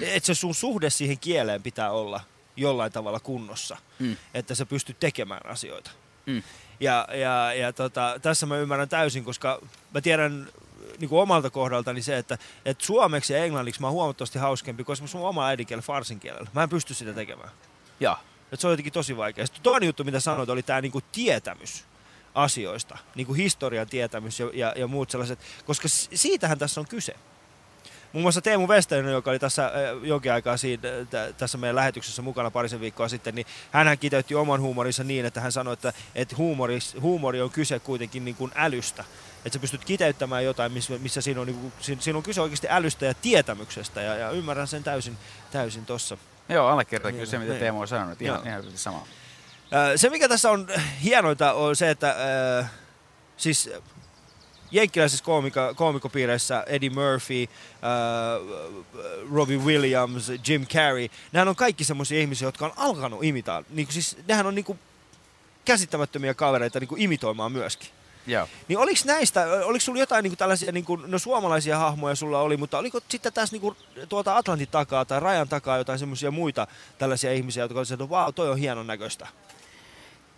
että se sun suhde siihen kieleen pitää olla jollain tavalla kunnossa. Mm. Että sä pystyt tekemään asioita. Mm. Ja, ja, ja tota, tässä mä ymmärrän täysin, koska mä tiedän niin kuin omalta kohdaltani se, että, että suomeksi ja englanniksi mä oon huomattavasti hauskempi, koska mun oma äidinkieli farsin kielellä. Mä en pysty sitä tekemään. Ja. Et se on jotenkin tosi vaikea. Sitten toinen juttu, mitä sanoit, oli tämä niinku tietämys asioista. Niinku historian tietämys ja, ja, ja muut sellaiset. Koska siitähän tässä on kyse. Muun muassa Teemu Westerinen, joka oli tässä äh, jonkin aikaa siinä, t- tässä meidän lähetyksessä mukana parisen viikkoa sitten, niin hän kiteytti oman huumorinsa niin, että hän sanoi, että, että huumori, huumori on kyse kuitenkin niin kuin älystä. Että sä pystyt kiteyttämään jotain, missä, missä siinä, on, niin kuin, siinä, on kyse oikeasti älystä ja tietämyksestä, ja, ja ymmärrän sen täysin, täysin tossa. Joo, allekirjoitan kyllä Niin, se, mitä niin. Teemu on sanonut. Ihan, Joo. ihan sama. Se mikä tässä on hienointa on se, että ö, siis jenkkiläisissä koomika, koomikopiireissä Eddie Murphy, äh, Robbie Williams, Jim Carrey, nämä on kaikki semmoisia ihmisiä, jotka on alkanut imitaa. Niin kuin siis, nehän on niinku käsittämättömiä kavereita niinku imitoimaan myöskin. Joo. Niin oliko näistä, oliko sulla jotain niinku tällaisia, niinku, no suomalaisia hahmoja sulla oli, mutta oliko sitten tässä niinku, tuolta Atlantin takaa tai rajan takaa jotain semmoisia muita tällaisia ihmisiä, jotka olisivat, että vau, toi on hienon näköistä.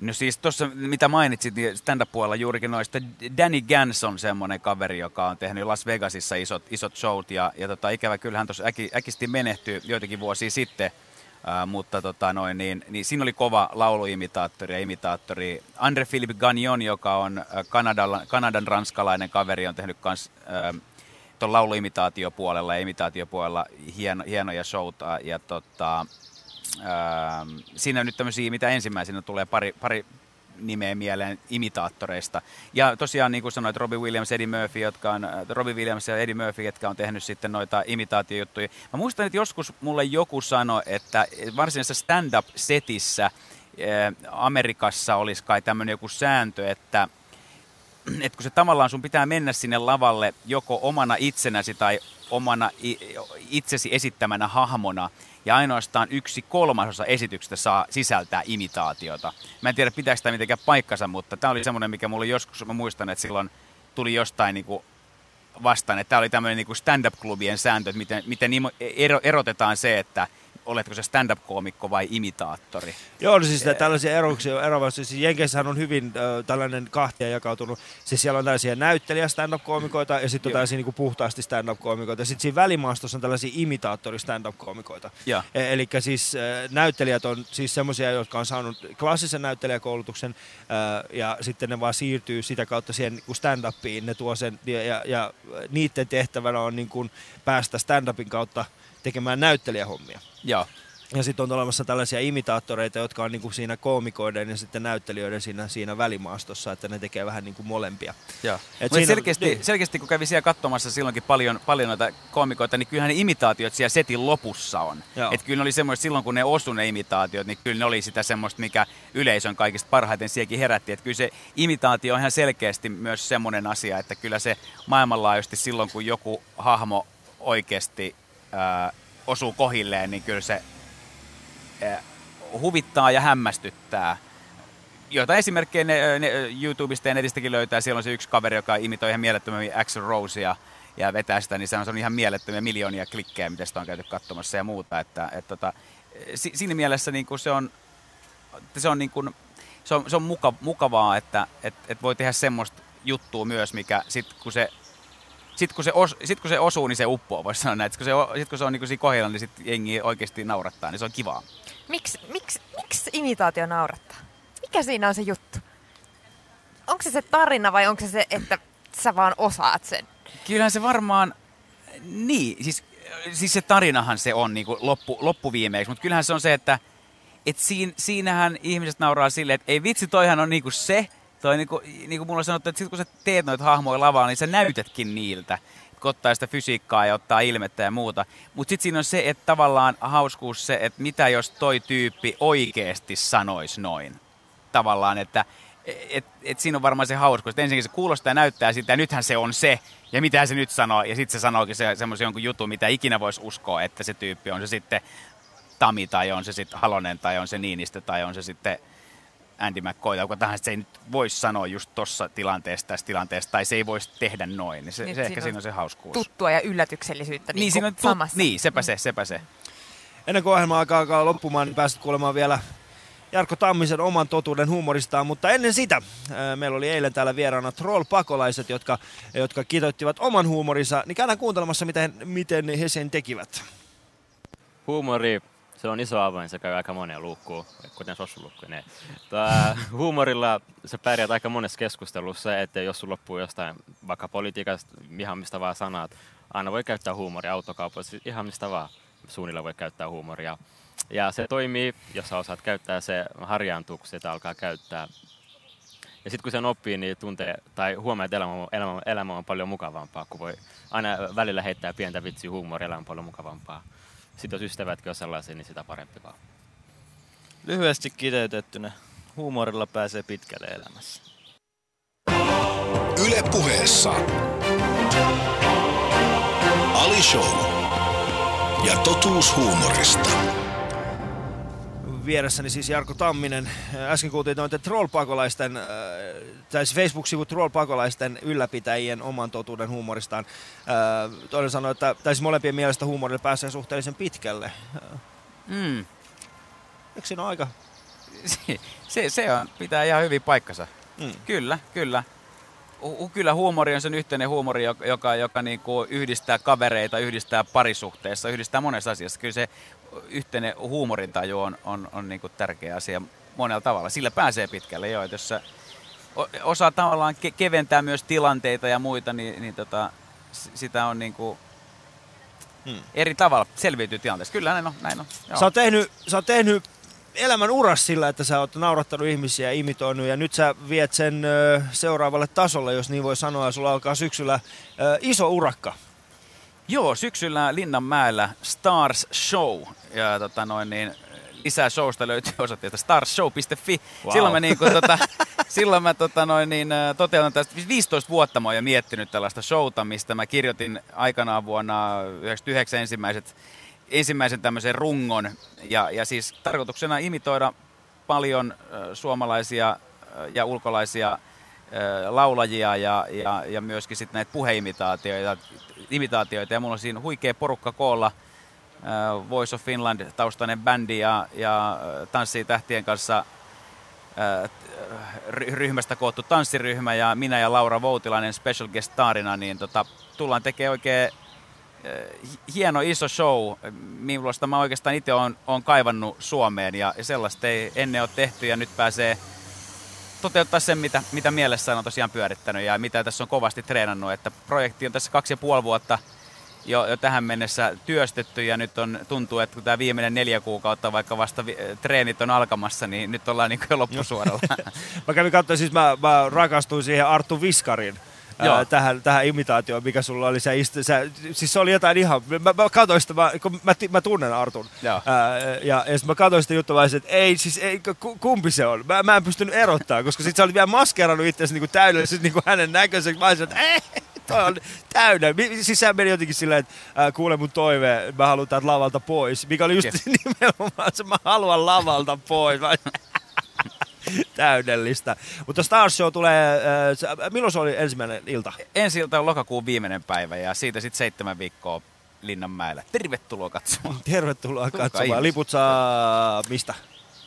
No siis tuossa, mitä mainitsit, niin stand-up-puolella juurikin noista, Danny Gans on semmoinen kaveri, joka on tehnyt Las Vegasissa isot, isot showt, ja, ja tota, ikävä kyllä hän tuossa äki, äkisti menehtyi joitakin vuosia sitten, Uh, mutta tota noin, niin, niin siinä oli kova lauluimitaattori ja imitaattori. Andre Philippe Gagnon, joka on äh, Kanadan, Kanadan ranskalainen kaveri, on tehnyt kans uh, tuon lauluimitaatiopuolella ja imitaatiopuolella hieno, hienoja showta. Ja tota, uh, siinä on nyt tämmöisiä, mitä ensimmäisenä tulee pari, pari nimeä mieleen imitaattoreista. Ja tosiaan niin kuin sanoit, Robbie Williams, Eddie Murphy, jotka on, äh, Robbie Williams ja Eddie Murphy, jotka on tehnyt sitten noita imitaatiojuttuja. Mä muistan, että joskus mulle joku sanoi, että varsinaisessa stand-up-setissä äh, Amerikassa olisi kai tämmöinen joku sääntö, että että kun se tavallaan sun pitää mennä sinne lavalle joko omana itsenäsi tai omana itsesi esittämänä hahmona, ja ainoastaan yksi kolmasosa esityksestä saa sisältää imitaatiota. Mä en tiedä, pitääkö tämä mitenkään paikkansa, mutta tämä oli semmoinen, mikä mulle joskus, mä muistan, että silloin tuli jostain niinku vastaan, että tämä oli tämmöinen niinku stand-up-klubien sääntö, että miten, miten ero, erotetaan se, että oletko se stand-up-koomikko vai imitaattori. Joo, no siis tällaisia eroksia, eroavaisuuksia. Siis Jenkeissähän on hyvin äh, tällainen kahtia jakautunut. Siis siellä on tällaisia näyttelijä stand-up-koomikoita ja sitten on Joo. tällaisia niin puhtaasti stand-up-koomikoita. Ja sitten siinä välimaastossa on tällaisia imitaattori stand-up-koomikoita. E- Eli siis äh, näyttelijät on siis semmoisia, jotka on saanut klassisen näyttelijäkoulutuksen äh, ja sitten ne vaan siirtyy sitä kautta siihen niin kuin stand-upiin. Ne tuo sen ja, ja, ja niiden tehtävänä on niin kuin päästä stand-upin kautta tekemään näyttelijähommia. Joo. Ja sitten on olemassa tällaisia imitaattoreita, jotka on niinku siinä koomikoiden ja sitten näyttelijöiden siinä, siinä välimaastossa, että ne tekee vähän niinku molempia. Joo. Et siinä selkeästi, niin. selkeästi, kun kävi siellä katsomassa silloinkin paljon, paljon noita koomikoita, niin kyllähän ne imitaatiot siellä setin lopussa on. Että kyllä ne oli semmoista, silloin kun ne osu ne imitaatiot, niin kyllä ne oli sitä semmoista, mikä yleisön kaikista parhaiten sielläkin herätti. Että kyllä se imitaatio on ihan selkeästi myös semmoinen asia, että kyllä se maailmanlaajuisesti silloin, kun joku hahmo oikeasti ää, osuu kohilleen, niin kyllä se ää, huvittaa ja hämmästyttää joita esimerkkejä ne, ne YouTubesta ja netistäkin löytää. Siellä on se yksi kaveri, joka imitoi ihan mielettömiä Axel Rosea ja vetää sitä, niin se on, se on ihan mielettömiä miljoonia klikkejä, mitä sitä on käyty katsomassa ja muuta. Että, et, tota, si, siinä mielessä niin kuin se on, se on, niin kuin, se on, se on muka, mukavaa, että et, et voi tehdä semmoista juttua myös, mikä sitten kun se sitten kun, se os, sit kun se osuu, niin se uppoo, voisi sanoa näin. Sitten kun se, o- sit kun se on niin siinä kohdilla, niin sitten jengi oikeasti naurattaa, niin se on kivaa. Miksi miksi miksi imitaatio naurattaa? Mikä siinä on se juttu? Onko se se tarina vai onko se se, että sä vaan osaat sen? Kyllähän se varmaan, niin, siis, siis se tarinahan se on niin loppu, loppuviimeiksi, mutta kyllähän se on se, että et siinä, siinähän ihmiset nauraa silleen, että ei vitsi, toihan on niinku se, toi niinku, niinku mulla sanottu, että sit kun sä teet noita hahmoja lavalla, niin sä näytätkin niiltä, kun ottaa sitä fysiikkaa ja ottaa ilmettä ja muuta. Mutta sitten siinä on se, että tavallaan hauskuus se, että mitä jos toi tyyppi oikeasti sanoisi noin. Tavallaan, että et, et siinä on varmaan se hauskuus, että ensinnäkin se kuulostaa ja näyttää sitä, ja nythän se on se, ja mitä se nyt sanoo, ja sitten se sanookin se, semmoisen jonkun jutun, mitä ikinä voisi uskoa, että se tyyppi on se sitten Tami, tai on se sitten Halonen, tai on se Niinistö, tai on se sitten Andy McCoy, kuka tahansa, se ei nyt voisi sanoa just tuossa tilanteessa, tässä tilanteessa, tai se ei voisi tehdä noin. Niin se, Niin, se siinä ehkä on siinä on se hauskuus. Tuttua ja yllätyksellisyyttä niin, niin, siinä on tut- samassa. niin, sepä se, sepä se. Ennen kuin ohjelma alkaa, alkaa loppumaan, niin pääset kuulemaan vielä Jarkko Tammisen oman totuuden huumoristaan, mutta ennen sitä ää, meillä oli eilen täällä vieraana Troll-pakolaiset, jotka, jotka kitoittivat oman huumorinsa, niin käydään kuuntelemassa, miten, miten he sen tekivät. Huumori, se on iso avain, se käy aika moneen luukkuun, kuten sossulukkuineen. Tää, huumorilla sä pärjät aika monessa keskustelussa, että jos sun loppuu jostain vaikka politiikasta, ihan mistä vaan sanat, aina voi käyttää huumoria autokaupoissa, ihan mistä vaan suunnilla voi käyttää huumoria. Ja se toimii, jos sä osaat käyttää, se harjaantuu, kun sitä alkaa käyttää. Ja sitten kun sen oppii, niin tuntee, tai huomaa, että elämä, elämä, elämä on paljon mukavampaa, kun voi aina välillä heittää pientä vitsiä huumoria, elämä on paljon mukavampaa. Sitten jos ystävätkin on sellaisia, niin sitä parempi vaan. Lyhyesti kiteytettynä, huumorilla pääsee pitkälle elämässä. Yle puheessa. Ali Show. Ja totuus huumorista. Vieressäni siis Jarkko Tamminen. Äsken kuultiin noiden trollpakolaisten, äh, tai siis Facebook-sivut trollpakolaisten ylläpitäjien oman totuuden huumoristaan. Äh, Toinen sanoi, että tai siis molempien mielestä huumorilla pääsee suhteellisen pitkälle. Mm. Eikö siinä ole aika? Se, se, se on, pitää ihan hyvin paikkansa. Mm. Kyllä, kyllä. Hu- kyllä huumori on sen yhteinen huumori, joka, joka, joka niinku yhdistää kavereita, yhdistää parisuhteessa, yhdistää monessa asiassa. Kyllä se yhteinen huumorintaju on, on, on niinku tärkeä asia monella tavalla. Sillä pääsee pitkälle jo, että jos sä osaa tavallaan ke- keventää myös tilanteita ja muita, niin, niin tota, sitä on niinku Hmm. eri tavalla selviytyy tilanteesta. Kyllä näin on, näin on. Joo. Sä oot, tehnyt, sä oot tehnyt elämän uras sillä, että sä oot naurattanut ihmisiä ja imitoinut ja nyt sä viet sen ö, seuraavalle tasolle, jos niin voi sanoa, ja sulla alkaa syksyllä ö, iso urakka. Joo, syksyllä Linnanmäellä Stars Show. Ja tota noin, niin, lisää showsta löytyy osoitteesta starsshow.fi. Wow. Silloin mä, niin kuin, tota, silloin mä tota noin, niin, ä, toteutan tästä 15 vuotta mä oon jo miettinyt tällaista showta, mistä mä kirjoitin aikanaan vuonna 99 ensimmäiset, ensimmäisen tämmöisen rungon. Ja, ja siis tarkoituksena imitoida paljon ö, suomalaisia ö, ja ulkolaisia laulajia ja, ja, ja myöskin sitten näitä puheimitaatioita. Imitaatioita. Ja mulla on siinä huikea porukka koolla. Voice of Finland taustainen bändi ja, ja Tanssii tähtien kanssa ryhmästä koottu tanssiryhmä ja minä ja Laura Voutilainen special guest starina, niin tota, tullaan tekemään oikein hieno iso show, millaista mä oikeastaan itse olen, olen kaivannut Suomeen ja, ja sellaista ei ennen ole tehty ja nyt pääsee toteuttaa sen, mitä, mitä mielessään on tosiaan pyörittänyt ja mitä tässä on kovasti treenannut. Että projekti on tässä kaksi ja puoli vuotta jo, jo tähän mennessä työstetty ja nyt on, tuntuu, että kun tämä viimeinen neljä kuukautta, vaikka vasta vi, treenit on alkamassa, niin nyt ollaan niin jo loppusuoralla. Mä kävin katsomaan, siis mä, mä rakastuin siihen Arttu Viskarin. Ää, tähän, tähän imitaatioon, mikä sulla oli. Sä istu, sä, siis se oli jotain ihan... Mä, mä katsoin sitä, mä, kun mä, mä tunnen Artun. Joo. Ää, ja, ja sit mä katsoin sitä juttua, että ei, siis ei, ku- kumpi se on? Mä, mä en pystynyt erottaa, koska sit se oli vielä maskerannut itseäsi niin täydellisesti niin hänen näköiseksi. Mä olisin, että ei, toi on. Mi- Siis sehän meni jotenkin silleen, että kuule mun toive, mä haluan täältä lavalta pois. Mikä oli just Yes. nimenomaan se, mä haluan lavalta pois. Mä Täydellistä. Mutta Stars Show tulee, äh, se- milloin se oli ensimmäinen ilta? Ensi ilta on lokakuun viimeinen päivä ja siitä sitten seitsemän viikkoa Linnanmäellä. Tervetuloa katsomaan. Tervetuloa Tulkaa katsomaan. ihmiset. Liput saa mistä?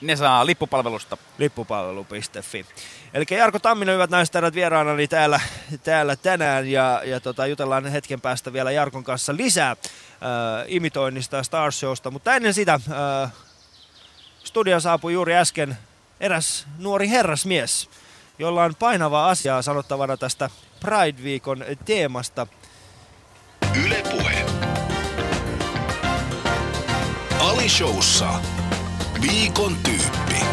Ne saa lippupalvelusta. Lippupalvelu.fi. Eli Jarkko Tamminen, hyvät naiset herrat, vieraana niin täällä, täällä tänään ja, ja tota, jutellaan hetken päästä vielä Jarkon kanssa lisää äh, imitoinnista ja Stars Showsta. Mutta ennen sitä äh, studia saapui juuri äsken eräs nuori herrasmies, jolla on painavaa asiaa sanottavana tästä Pride-viikon teemasta. Yle Puhe. Ali Showssa. Viikon tyyppi.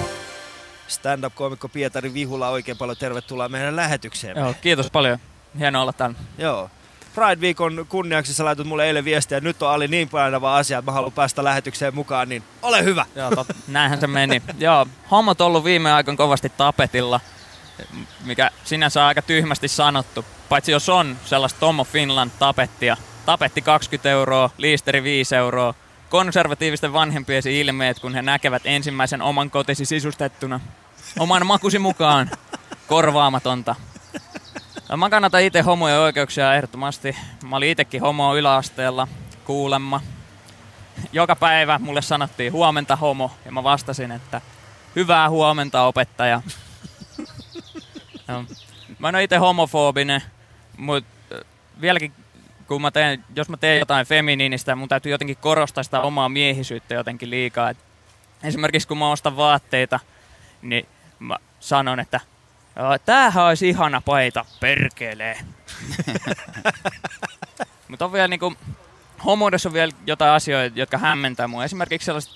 Stand-up-komikko Pietari Vihula, oikein paljon tervetuloa meidän lähetykseen. Joo, kiitos paljon. Hienoa olla täällä. Joo. Pride-viikon kunniaksi sä laitat mulle eilen viestiä, että nyt on Ali niin painava asia, että mä haluan päästä lähetykseen mukaan, niin ole hyvä. Joo, tot, näinhän se meni. Joo, hommat on ollut viime aikoina kovasti tapetilla, mikä sinänsä on aika tyhmästi sanottu. Paitsi jos on sellaista Tomo Finland tapettia. Tapetti 20 euroa, liisteri 5 euroa. Konservatiivisten vanhempien ilmeet, kun he näkevät ensimmäisen oman kotisi sisustettuna. Oman makusi mukaan. Korvaamatonta. Mä kannatan itse homojen oikeuksia ehdottomasti. Mä olin itekin homo yläasteella, kuulemma. Joka päivä mulle sanottiin huomenta homo, ja mä vastasin, että hyvää huomenta opettaja. Mä en ole itse homofobinen, mutta vieläkin kun mä teen, jos mä teen jotain feminiinistä, mun täytyy jotenkin korostaa sitä omaa miehisyyttä jotenkin liikaa. Et esimerkiksi kun mä ostan vaatteita, niin mä sanon, että "Joo, tämähän olisi ihana paita, perkelee. Mutta on vielä niinku, homoudessa on vielä jotain asioita, jotka hämmentää mua. Esimerkiksi sellaiset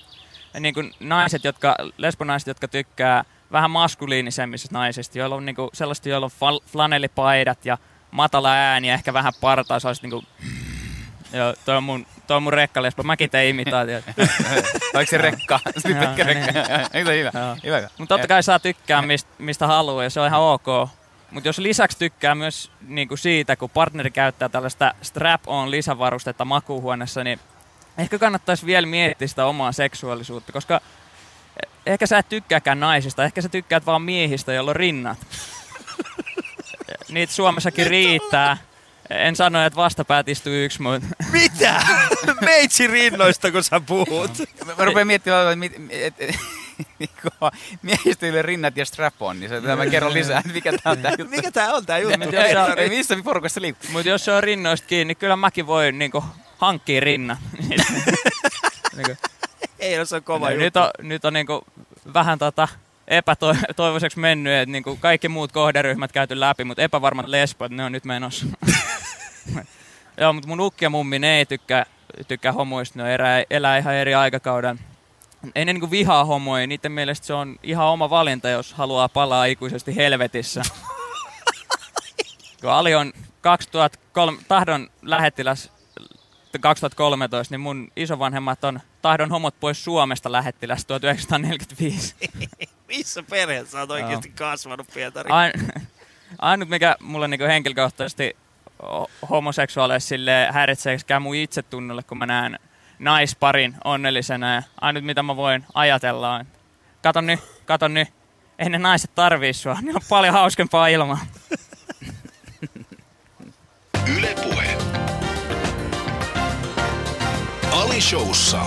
niinku naiset, jotka, lesbonaiset, jotka tykkää vähän maskuliinisemmista naisista, joilla on niinku sellaista, joilla on fal- flanellipaidat ja matala ääni ja ehkä vähän partaa, sellaiset niinku... Joo, toi on mun, toi on mun rekkalesbo. Mäkin tein imitaatiot. Oliko se rekka? Oli pitkä Joo, rekka. niin. Eikö se hyvä? Hyvä. Mutta totta kai saa tykkää mistä, mistä haluaa ja se on ihan ok. Mutta jos lisäksi tykkää myös niinku siitä, kun partneri käyttää tällaista strap-on lisävarustetta makuuhuoneessa, niin ehkä kannattaisi vielä miettiä sitä omaa seksuaalisuutta, koska ehkä sä et tykkääkään naisista, ehkä sä tykkäät vaan miehistä, joilla on rinnat. Niitä Suomessakin riittää. En sano, että vastapäät istuu yksi, mutta... Mitä? Meitsi rinnoista, kun sä puhut. Mä rupean miettimään, että mit, et, et, niinku, miehistä yli rinnat ja strap-on, niin se, mä kerron lisää, että mikä tää on tää juttu. Mikä tää on tää juttu? Mut jos se on- Ei, missä porukassa liikkuu? Mutta jos se on rinnoista kiinni, niin kyllä mäkin voin niinku, hankkia rinnan. niinku, Ei, no se on kova no, juttu. nyt on, nyt on niinku, vähän tota, epätoivoiseksi mennyt, että niinku, kaikki muut kohderyhmät käyty läpi, mutta epävarmat lesbot, ne on nyt menossa. Joo, mutta mun ukki ja mummi, ne ei tykkää, tykkää homoista, ne elää, elää ihan eri aikakauden. Ei ne niinku vihaa homoja, niiden mielestä se on ihan oma valinta, jos haluaa palaa ikuisesti helvetissä. Kun Ali on 2003, tahdon lähettiläs 2013, niin mun isovanhemmat on tahdon homot pois Suomesta lähettiläs 1945. Missä perheessä sä oot oikeesti kasvanut, Pietari? Ain, ainut, mikä mulle niinku henkilökohtaisesti ho- homoseksuaaleissa sille häiritseekään mun itsetunnolle, kun mä näen naisparin onnellisena. Ja ainut, mitä mä voin ajatella on, kato nyt, kato nyt, ei ne naiset tarvii sua, niillä on paljon hauskempaa ilmaa. Yle Puhe. Ali Showssa.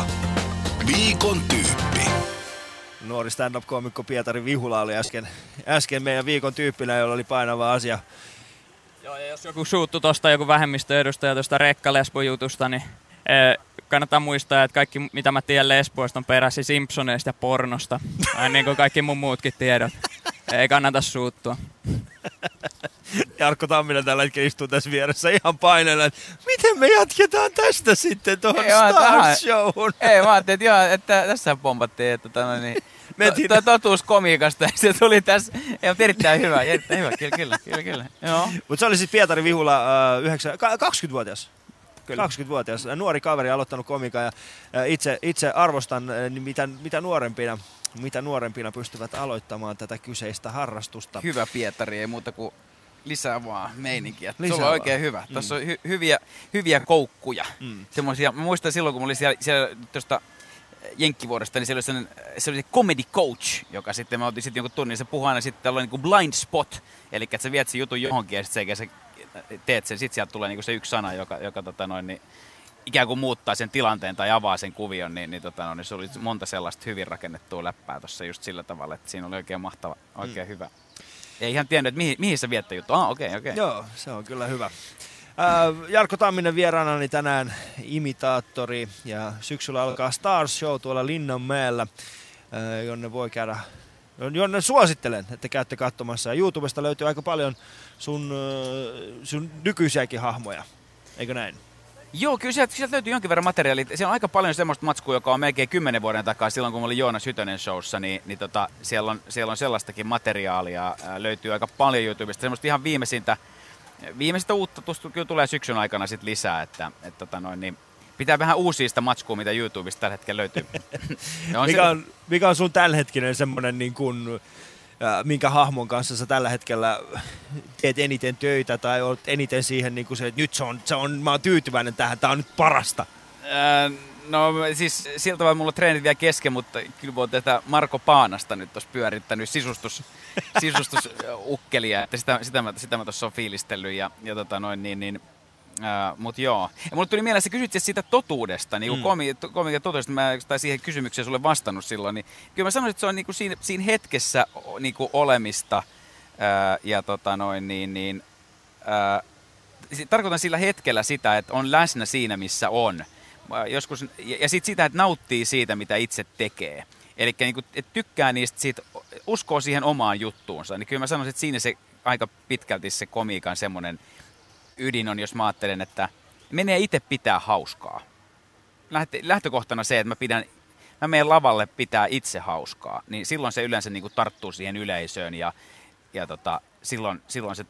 Viikon tyyppi. Nuori stand-up-koomikko Pietari Vihula oli äsken, äsken meidän viikon tyyppinä, jolla oli painava asia. Joo, ja jos joku suuttu tuosta joku vähemmistöedustaja tuosta rekkalesbo-jutusta, niin eh, kannattaa muistaa, että kaikki mitä mä tiedän lesboista on peräisin Simpsoneista ja pornosta. Ai niin kuin kaikki mun muutkin tiedot. Ei kannata suuttua. Jarkko Tamminen tällä hetkellä istuu tässä vieressä ihan paineella, että miten me jatketaan tästä sitten tuohon Star tähän- Showhun? Ei, mä ajattelin, että, joo, että tässä pompattiin, että tota, no, niin, Mentiin- to, totuus komiikasta, se tuli tässä. Ei, mutta erittäin hyvä, erittäin hyvä, kyllä, kyllä, kyllä, kyllä. Joo. Mutta se oli siis Pietari Vihula, äh, 9, ka- 20-vuotias. Kyllä. 20-vuotias, nuori kaveri, aloittanut komiikan ja äh, itse, itse arvostan, äh, niin mitä, mitä, nuorempina, mitä nuorempina pystyvät aloittamaan tätä kyseistä harrastusta. Hyvä Pietari, ei muuta kuin lisää vaan meininkiä. Lisää Sulla on vaan. oikein hyvä. Mm. Tuossa on hy- hyviä, hyviä koukkuja. Mm. Semmoisia, mä muistan silloin, kun mä olin siellä, siellä tuosta Jenkkivuodesta, niin siellä oli sellainen, se oli se comedy coach, joka sitten, mä otin sitten jonkun tunnin, se puhuu aina sitten tällainen niin blind spot, eli että sä viet sen jutun johonkin ja sitten sä teet sen, sitten sieltä tulee niin kuin se yksi sana, joka, joka tota noin, niin, ikään kuin muuttaa sen tilanteen tai avaa sen kuvion, niin, niin, tota, no, niin se oli monta sellaista hyvin rakennettua läppää tuossa just sillä tavalla, että siinä oli oikein mahtava, oikein mm. hyvä. Ei ihan tiennyt, että mihin, mihin se viettä juttu. Ah, okei, okay, okei. Okay. Joo, se on kyllä hyvä. Äh, Jarkko Tamminen vieraanani tänään imitaattori ja syksyllä alkaa Stars Show tuolla Linnanmäellä, äh, jonne voi käydä, jonne suosittelen, että käytte katsomassa. YouTubesta löytyy aika paljon sun, äh, sun nykyisiäkin hahmoja, eikö näin? Joo, kyllä sieltä, sieltä löytyy jonkin verran materiaalia. Siellä on aika paljon semmoista matskua, joka on melkein kymmenen vuoden takaa, silloin kun mä olin Joonas Hytönen showssa, niin, niin tota, siellä, on, siellä on sellaistakin materiaalia, ää, löytyy aika paljon YouTubesta. Semmoista ihan viimeisintä, viimeisintä uutta tuosta kyllä tulee syksyn aikana sit lisää, että et, tota noin, niin pitää vähän uusia sitä matskua, mitä YouTubesta tällä hetkellä löytyy. Ja mikä, se- on, mikä on sun tämänhetkinen semmoinen, niin kuin, äh, minkä hahmon kanssa sä tällä hetkellä teet eniten töitä tai olet eniten siihen, niin kuin se, että nyt se on, se on, mä oon tyytyväinen tähän, tää on nyt parasta. Ää, No siis siltä vaan mulla treenit vielä kesken, mutta kyllä voi tätä Marko Paanasta nyt tuossa pyörittänyt sisustus, sisustusukkelia, että sitä, sitä, mä, sitä mä tuossa on fiilistellyt ja, ja tota noin niin, niin Uh, Mutta joo. Ja mulle tuli mieleen, että sä kysyt siis siitä totuudesta, niin kuin Mm. komi, komiikan totuudesta, mä tai siihen kysymykseen sulle vastannut silloin, niin kyllä mä sanoisin, että se on niinku siinä, siinä hetkessä o- niinku olemista uh, ja tota noin niin, niin si- tarkoitan sillä hetkellä sitä, että on läsnä siinä, missä on. Mä Joskus, ja, ja sitten sitä, että nauttii siitä, mitä itse tekee. Eli niin tykkää niistä, siitä, uskoo siihen omaan juttuunsa. Niin kyllä mä sanoisin, että siinä se aika pitkälti se komiikan semmoinen ydin on, jos mä ajattelen, että menee itse pitää hauskaa. Lähtökohtana se, että mä pidän mä menen lavalle pitää itse hauskaa, niin silloin se yleensä niin kuin tarttuu siihen yleisöön ja, ja tota, silloin, silloin se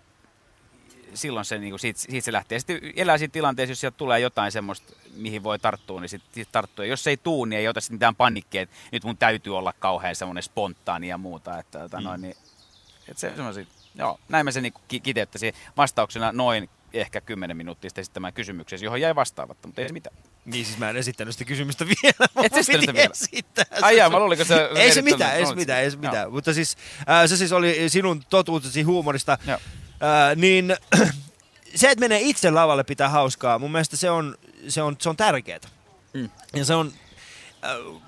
silloin se, niin kuin siitä, siitä, se lähtee. Sitten elää siinä tilanteessa, jos sieltä tulee jotain semmoista, mihin voi tarttua, niin sitten sit tarttuu. Ja jos se ei tuu, niin ei ota sitten mitään panikkia, että nyt mun täytyy olla kauhean semmoinen spontaani ja muuta. Että, että Mm. noin, niin, että se, semmoisia, joo, näin mä sen niin ki- kiteyttäisin vastauksena noin ehkä 10 minuuttia sitten esittämään kysymykseen, johon jäi vastaavatta, mutta ei se mitään. Niin siis mä en esittänyt sitä kysymystä vielä. Et sä esittänyt sitä Piti vielä? esittää Ai se jaa, mä luulin, kun sä- Ei se mitään, ei se mitään, ei se joo. mitään. Mutta siis äh, se siis oli sinun totuutesi huumorista. Äh, niin se, että menee itse lavalle pitää hauskaa, mun mielestä se on, se on, se on tärkeää. Mm. Ja se on... Äh,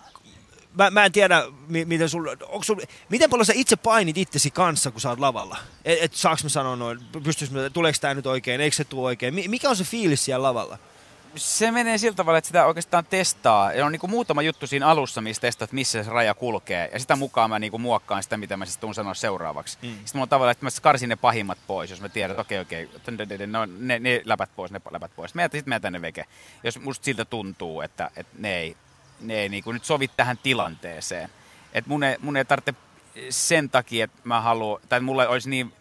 mä, mä en tiedä, mi- miten sul, onko sul, miten paljon sä itse painit itsesi kanssa, kun sä oot lavalla? Et, et saaks mä sanoa noin, pystyis tuleeko tää nyt oikein, eikö se tule oikein? Mi- mikä on se fiilis siellä lavalla? Se menee sillä tavalla, että sitä oikeastaan testaa. Ja on niin kuin muutama juttu siinä alussa, missä testaat, missä se raja kulkee. Ja sitä mukaan mä niin kuin muokkaan sitä, mitä mä siis tuun sanoa seuraavaksi. Mm. Sitten mulla on tavallaan, että mä karsin ne pahimmat pois, jos mä tiedän, että okei, okei, no, ne, ne läpät pois, ne läpät pois. Mä sitten mä jätän ne veke. Jos musta siltä tuntuu, että, että ne ei, ne ei niin kuin nyt sovi tähän tilanteeseen. Että mun ei, mun ei tarvitse sen takia, että mä haluan, tai mulla olisi niin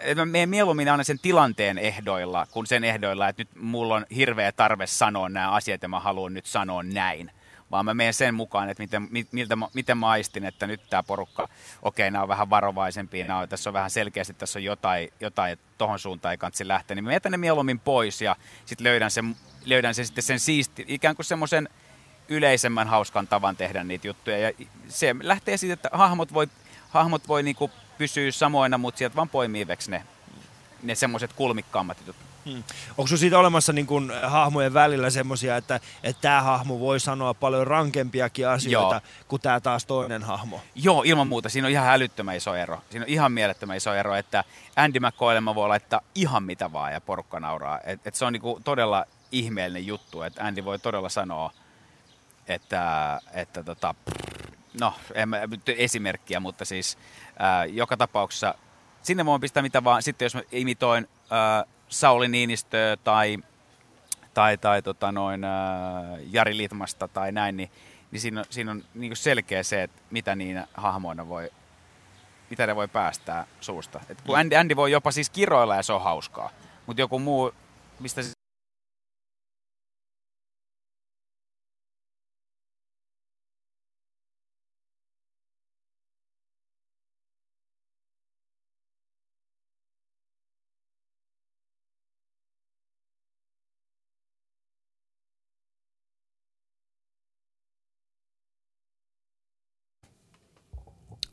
että menen mieluummin aina sen tilanteen ehdoilla, kuin sen ehdoilla, että nyt mulla on hirveä tarve sanoa nämä asiat ja mä haluan nyt sanoa näin. Vaan mä menen sen mukaan, että miten, mi- miltä, miten mä aistin, että nyt tämä porukka, okei, nämä on vähän varovaisempia, nämä on, tässä on vähän selkeästi, tässä on jotain, jotain että tohon suuntaan ei kansi lähteä, niin mä jätän ne mieluummin pois ja sitten löydän sen, löydän sen sitten sen siisti, ikään kuin semmoisen yleisemmän hauskan tavan tehdä niitä juttuja. Ja se lähtee siitä, että hahmot voi, hahmot voi niinku pysyä samoina, mutta sieltä vaan poimii veksi ne, ne semmoiset kulmikkaammat jutut. Hmm. Onko sinulla siitä olemassa niin kun, hahmojen välillä semmoisia, että tämä hahmo voi sanoa paljon rankempiakin asioita Joo. kuin tämä taas toinen hahmo? Joo, ilman muuta. Siinä on ihan älyttömän iso ero. Siinä on ihan mielettömän iso ero, että Andy McCoylle mä voi laittaa ihan mitä vaan ja porukka nauraa. Et, et se on niinku todella ihmeellinen juttu, että Andy voi todella sanoa, että, että tota, no, en mä esimerkkiä, mutta siis ää, joka tapauksessa sinne voin pistää mitä vaan. Sitten jos mä imitoin ää, Sauli Niinistöä tai, tai, tai tota noin, ää, Jari Litmasta tai näin, niin, niin siinä on, siinä on niin selkeä se, että mitä niinä hahmoina voi, mitä ne voi päästää suusta. Et kun Andy, Andy voi jopa siis kiroilla ja se on hauskaa, mutta joku muu, mistä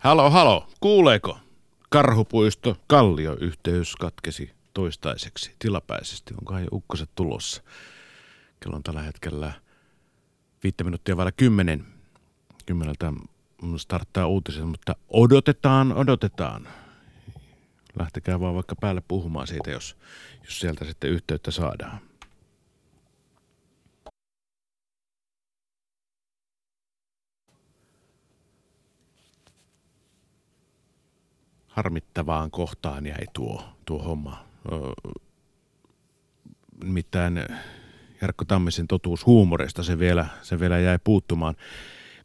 Halo, halo, kuuleeko? Karhupuisto, Kallio-yhteys katkesi toistaiseksi tilapäisesti. Onkohan jo ukkoset tulossa? Kello on tällä hetkellä viittä minuuttia vailla kymmenen. Kymmeneltä starttaa uutiset, mutta odotetaan, odotetaan. Lähtekää vaan vaikka päälle puhumaan siitä, jos, jos sieltä sitten yhteyttä saadaan. Harmittavaan kohtaan jäi tuo, tuo homma. Ö, Nimittäin Jarkko Tammisen totuus huumorista se vielä, se vielä jäi puuttumaan.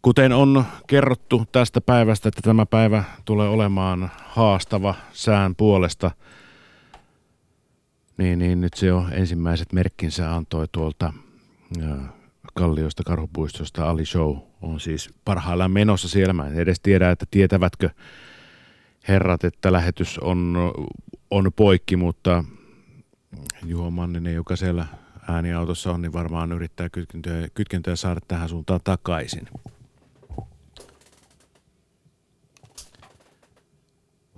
Kuten on kerrottu tästä päivästä, että tämä päivä tulee olemaan haastava sään puolesta, niin, niin nyt se jo ensimmäiset merkkinsä antoi tuolta Kalliosta, Karhupuistosta. Ali Show on siis parhaillaan menossa siellä. Mä en edes tiedä, että tietävätkö herrat, että lähetys on, on poikki, mutta Juho Manninen, joka siellä ääniautossa on, niin varmaan yrittää kytkentöä, kytkentöä saada tähän suuntaan takaisin.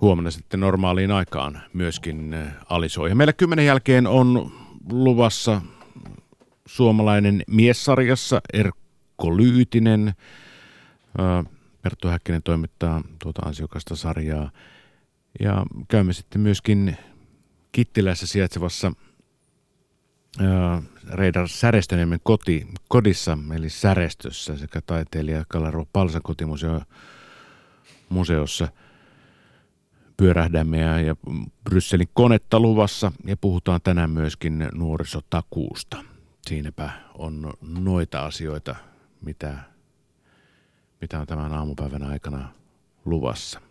Huomenna sitten normaaliin aikaan myöskin eh, alisoi. Ja meillä kymmenen jälkeen on luvassa suomalainen miessarjassa Erkko Lyytinen. Ö, Perttu Häkkinen toimittaa tuota ansiokasta sarjaa. Ja käymme sitten myöskin Kittilässä sijaitsevassa ää, Reidar Särestöniemen koti, kodissa, eli Särestössä sekä taiteilija Kalarvo Palsan kotimuseo museossa pyörähdämme ja, ja Brysselin konetta luvassa ja puhutaan tänään myöskin nuorisotakuusta. Siinäpä on noita asioita, mitä, mitä on tämän aamupäivän aikana luvassa.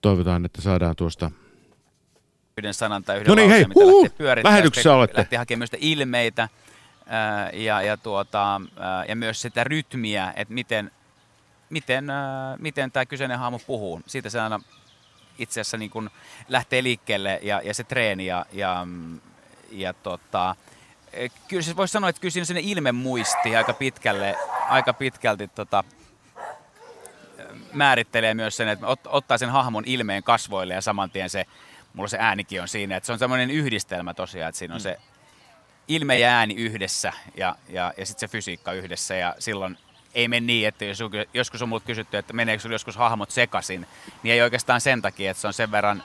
Toivotaan, että saadaan tuosta yhden sanan tai yhden No niin, lauseen, hei, mitä lähtee pyörittämään. lähetyksessä olette. Lähtee hakemaan myös sitä ilmeitä ää, ja, ja, tuota, ää, ja myös sitä rytmiä, että miten, miten, ää, miten tämä kyseinen haamu puhuu. Siitä se aina itse asiassa niin kun lähtee liikkeelle ja, ja se treeni ja, ja, ja tota, kyllä se voisi sanoa, että kyllä siinä sinne ilme muisti aika pitkälle, aika pitkälti tota, määrittelee myös sen, että ot, ottaa sen hahmon ilmeen kasvoille ja saman tien se, mulla se äänikin on siinä, että se on semmoinen yhdistelmä tosiaan, että siinä on se ilme ja ääni yhdessä ja, ja, ja sitten se fysiikka yhdessä. Ja silloin ei mene niin, että jos joskus on multa kysytty, että meneekö joskus hahmot sekaisin, niin ei oikeastaan sen takia, että se on sen verran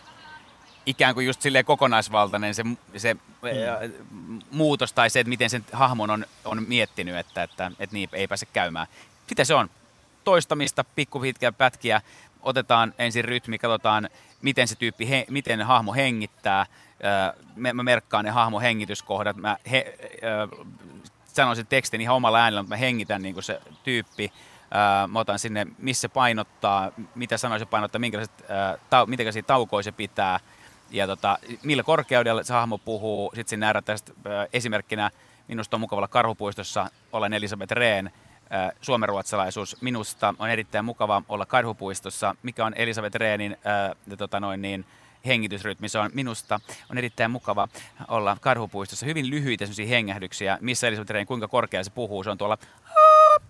ikään kuin just silleen kokonaisvaltainen se, se mm. muutos tai se, että miten sen hahmon on, on miettinyt, että, että, että niin ei pääse käymään. Sitä se on. Toistamista, pikkupitkiä pätkiä, otetaan ensin rytmi, katsotaan miten se tyyppi, he, miten hahmo hengittää. Mä, mä merkkaan ne hahmo hengityskohdat. Mä he, sanon sen tekstin ihan omalla äänellä, mutta mä hengitän niin kuin se tyyppi. Mä otan sinne, missä painottaa, mitä sanoja se painottaa, minkälaiset, öö, tau, minkälaisia taukoja se pitää ja tota, millä korkeudella se hahmo puhuu. Sitten nähdään tästä esimerkkinä, minusta on mukavalla karhupuistossa, olen Elisabeth Rehn, suomenruotsalaisuus. Minusta on erittäin mukava olla karhupuistossa, mikä on Elisabeth Rehnin ja tota noin niin, hengitysrytmi. Se on minusta on erittäin mukava olla karhupuistossa. Hyvin lyhyitä hengähdyksiä, missä Elisabeth Rehn, kuinka korkealla se puhuu. Se on tuolla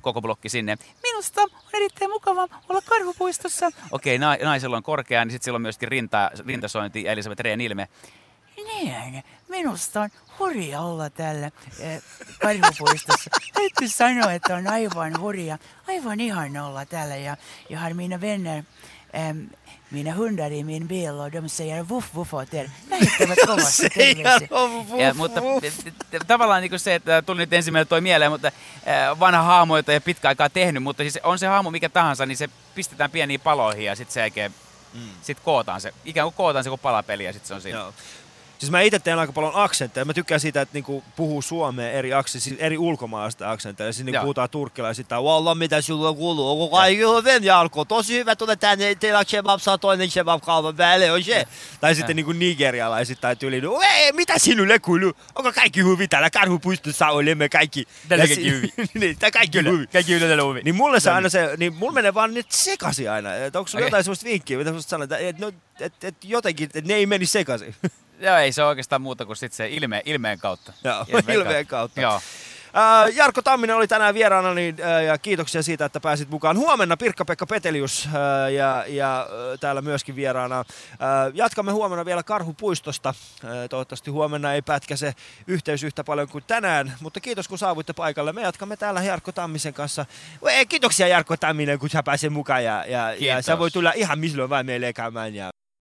koko blokki sinne. Minusta on erittäin mukava olla karhupuistossa. Okei, na- naisella on korkea, niin sitten sillä on myöskin rinta, rintasointi ja Elisabeth Rehn ilme. Niin, minusta on hurja olla täällä eh, karhupuistossa. Täytyy sanoa, että on aivan hurja, aivan ihan olla täällä. Ja jag har mina vänner, em, mina hundar i min bil och de säger vuff vuff åt er. Kovasti. Ja, mutta tavallaan niin se, että tuli nyt ensimmäinen toi mieleen, mutta äh, vanha hahmo, jota ei pitkä aikaa tehnyt, mutta siis on se hahmo mikä tahansa, niin se pistetään pieniin paloihin ja sitten se jälkeen mm. sit kootaan se, ikään kuin kootaan se kuin palapeli ja sitten se on siinä. Joo. Siis mä itse teen aika paljon aksentteja. Mä tykkään siitä, että niinku puhuu suomea eri, akse, siis eri ulkomaalaista aksentteja. Siis niinku puhutaan turkkilaisittain. Walla, mitä sulla kuuluu? Onko kaikki hyvin, Jarkko? Tosi hyvä, tule tänne. Teillä on kebab, saa toinen kebab kaupan päälle, on se. Tai sitten niinku nigerialaisittain tyyliin. No, ei, mitä sinulle kuuluu? Onko kaikki hyvin? Täällä karhupuistossa olemme kaikki. Täällä Ja kaikki hyvin. niin, tää kaikki Kyllä, hyvin. kaikki hyvin täällä hyvin. Niin mulle se aina se, niin mulla menee vaan nyt sekaisin aina. Onko sulla Okei. jotain semmoista vinkkiä, mitä susta sanoit, että no, et, et jotenkin, että ne ei meni sekaisin. Joo, ei se oikeastaan muuta kuin sit se ilme, ilmeen kautta. Joo, Ilmeen ilmeen kautta. Joo. Ää, Jarkko Tamminen oli tänään vieraana niin, ää, ja kiitoksia siitä, että pääsit mukaan. Huomenna Pirkka-Pekka Petelius ää, ja, ja ää, täällä myöskin vieraana. Ää, Jatkamme huomenna vielä Karhupuistosta. Ää, Toivottavasti huomenna ei pätkäse yhteys yhtä paljon kuin tänään, mutta kiitos kun saavuitte paikalle. Me jatkamme täällä Jarkko Tammisen kanssa. Kiitoksia Jarkko Tamminen, kun sä pääsit mukaan ja, ja, ja sä voi tulla ihan milloin vain meille käymään. Ja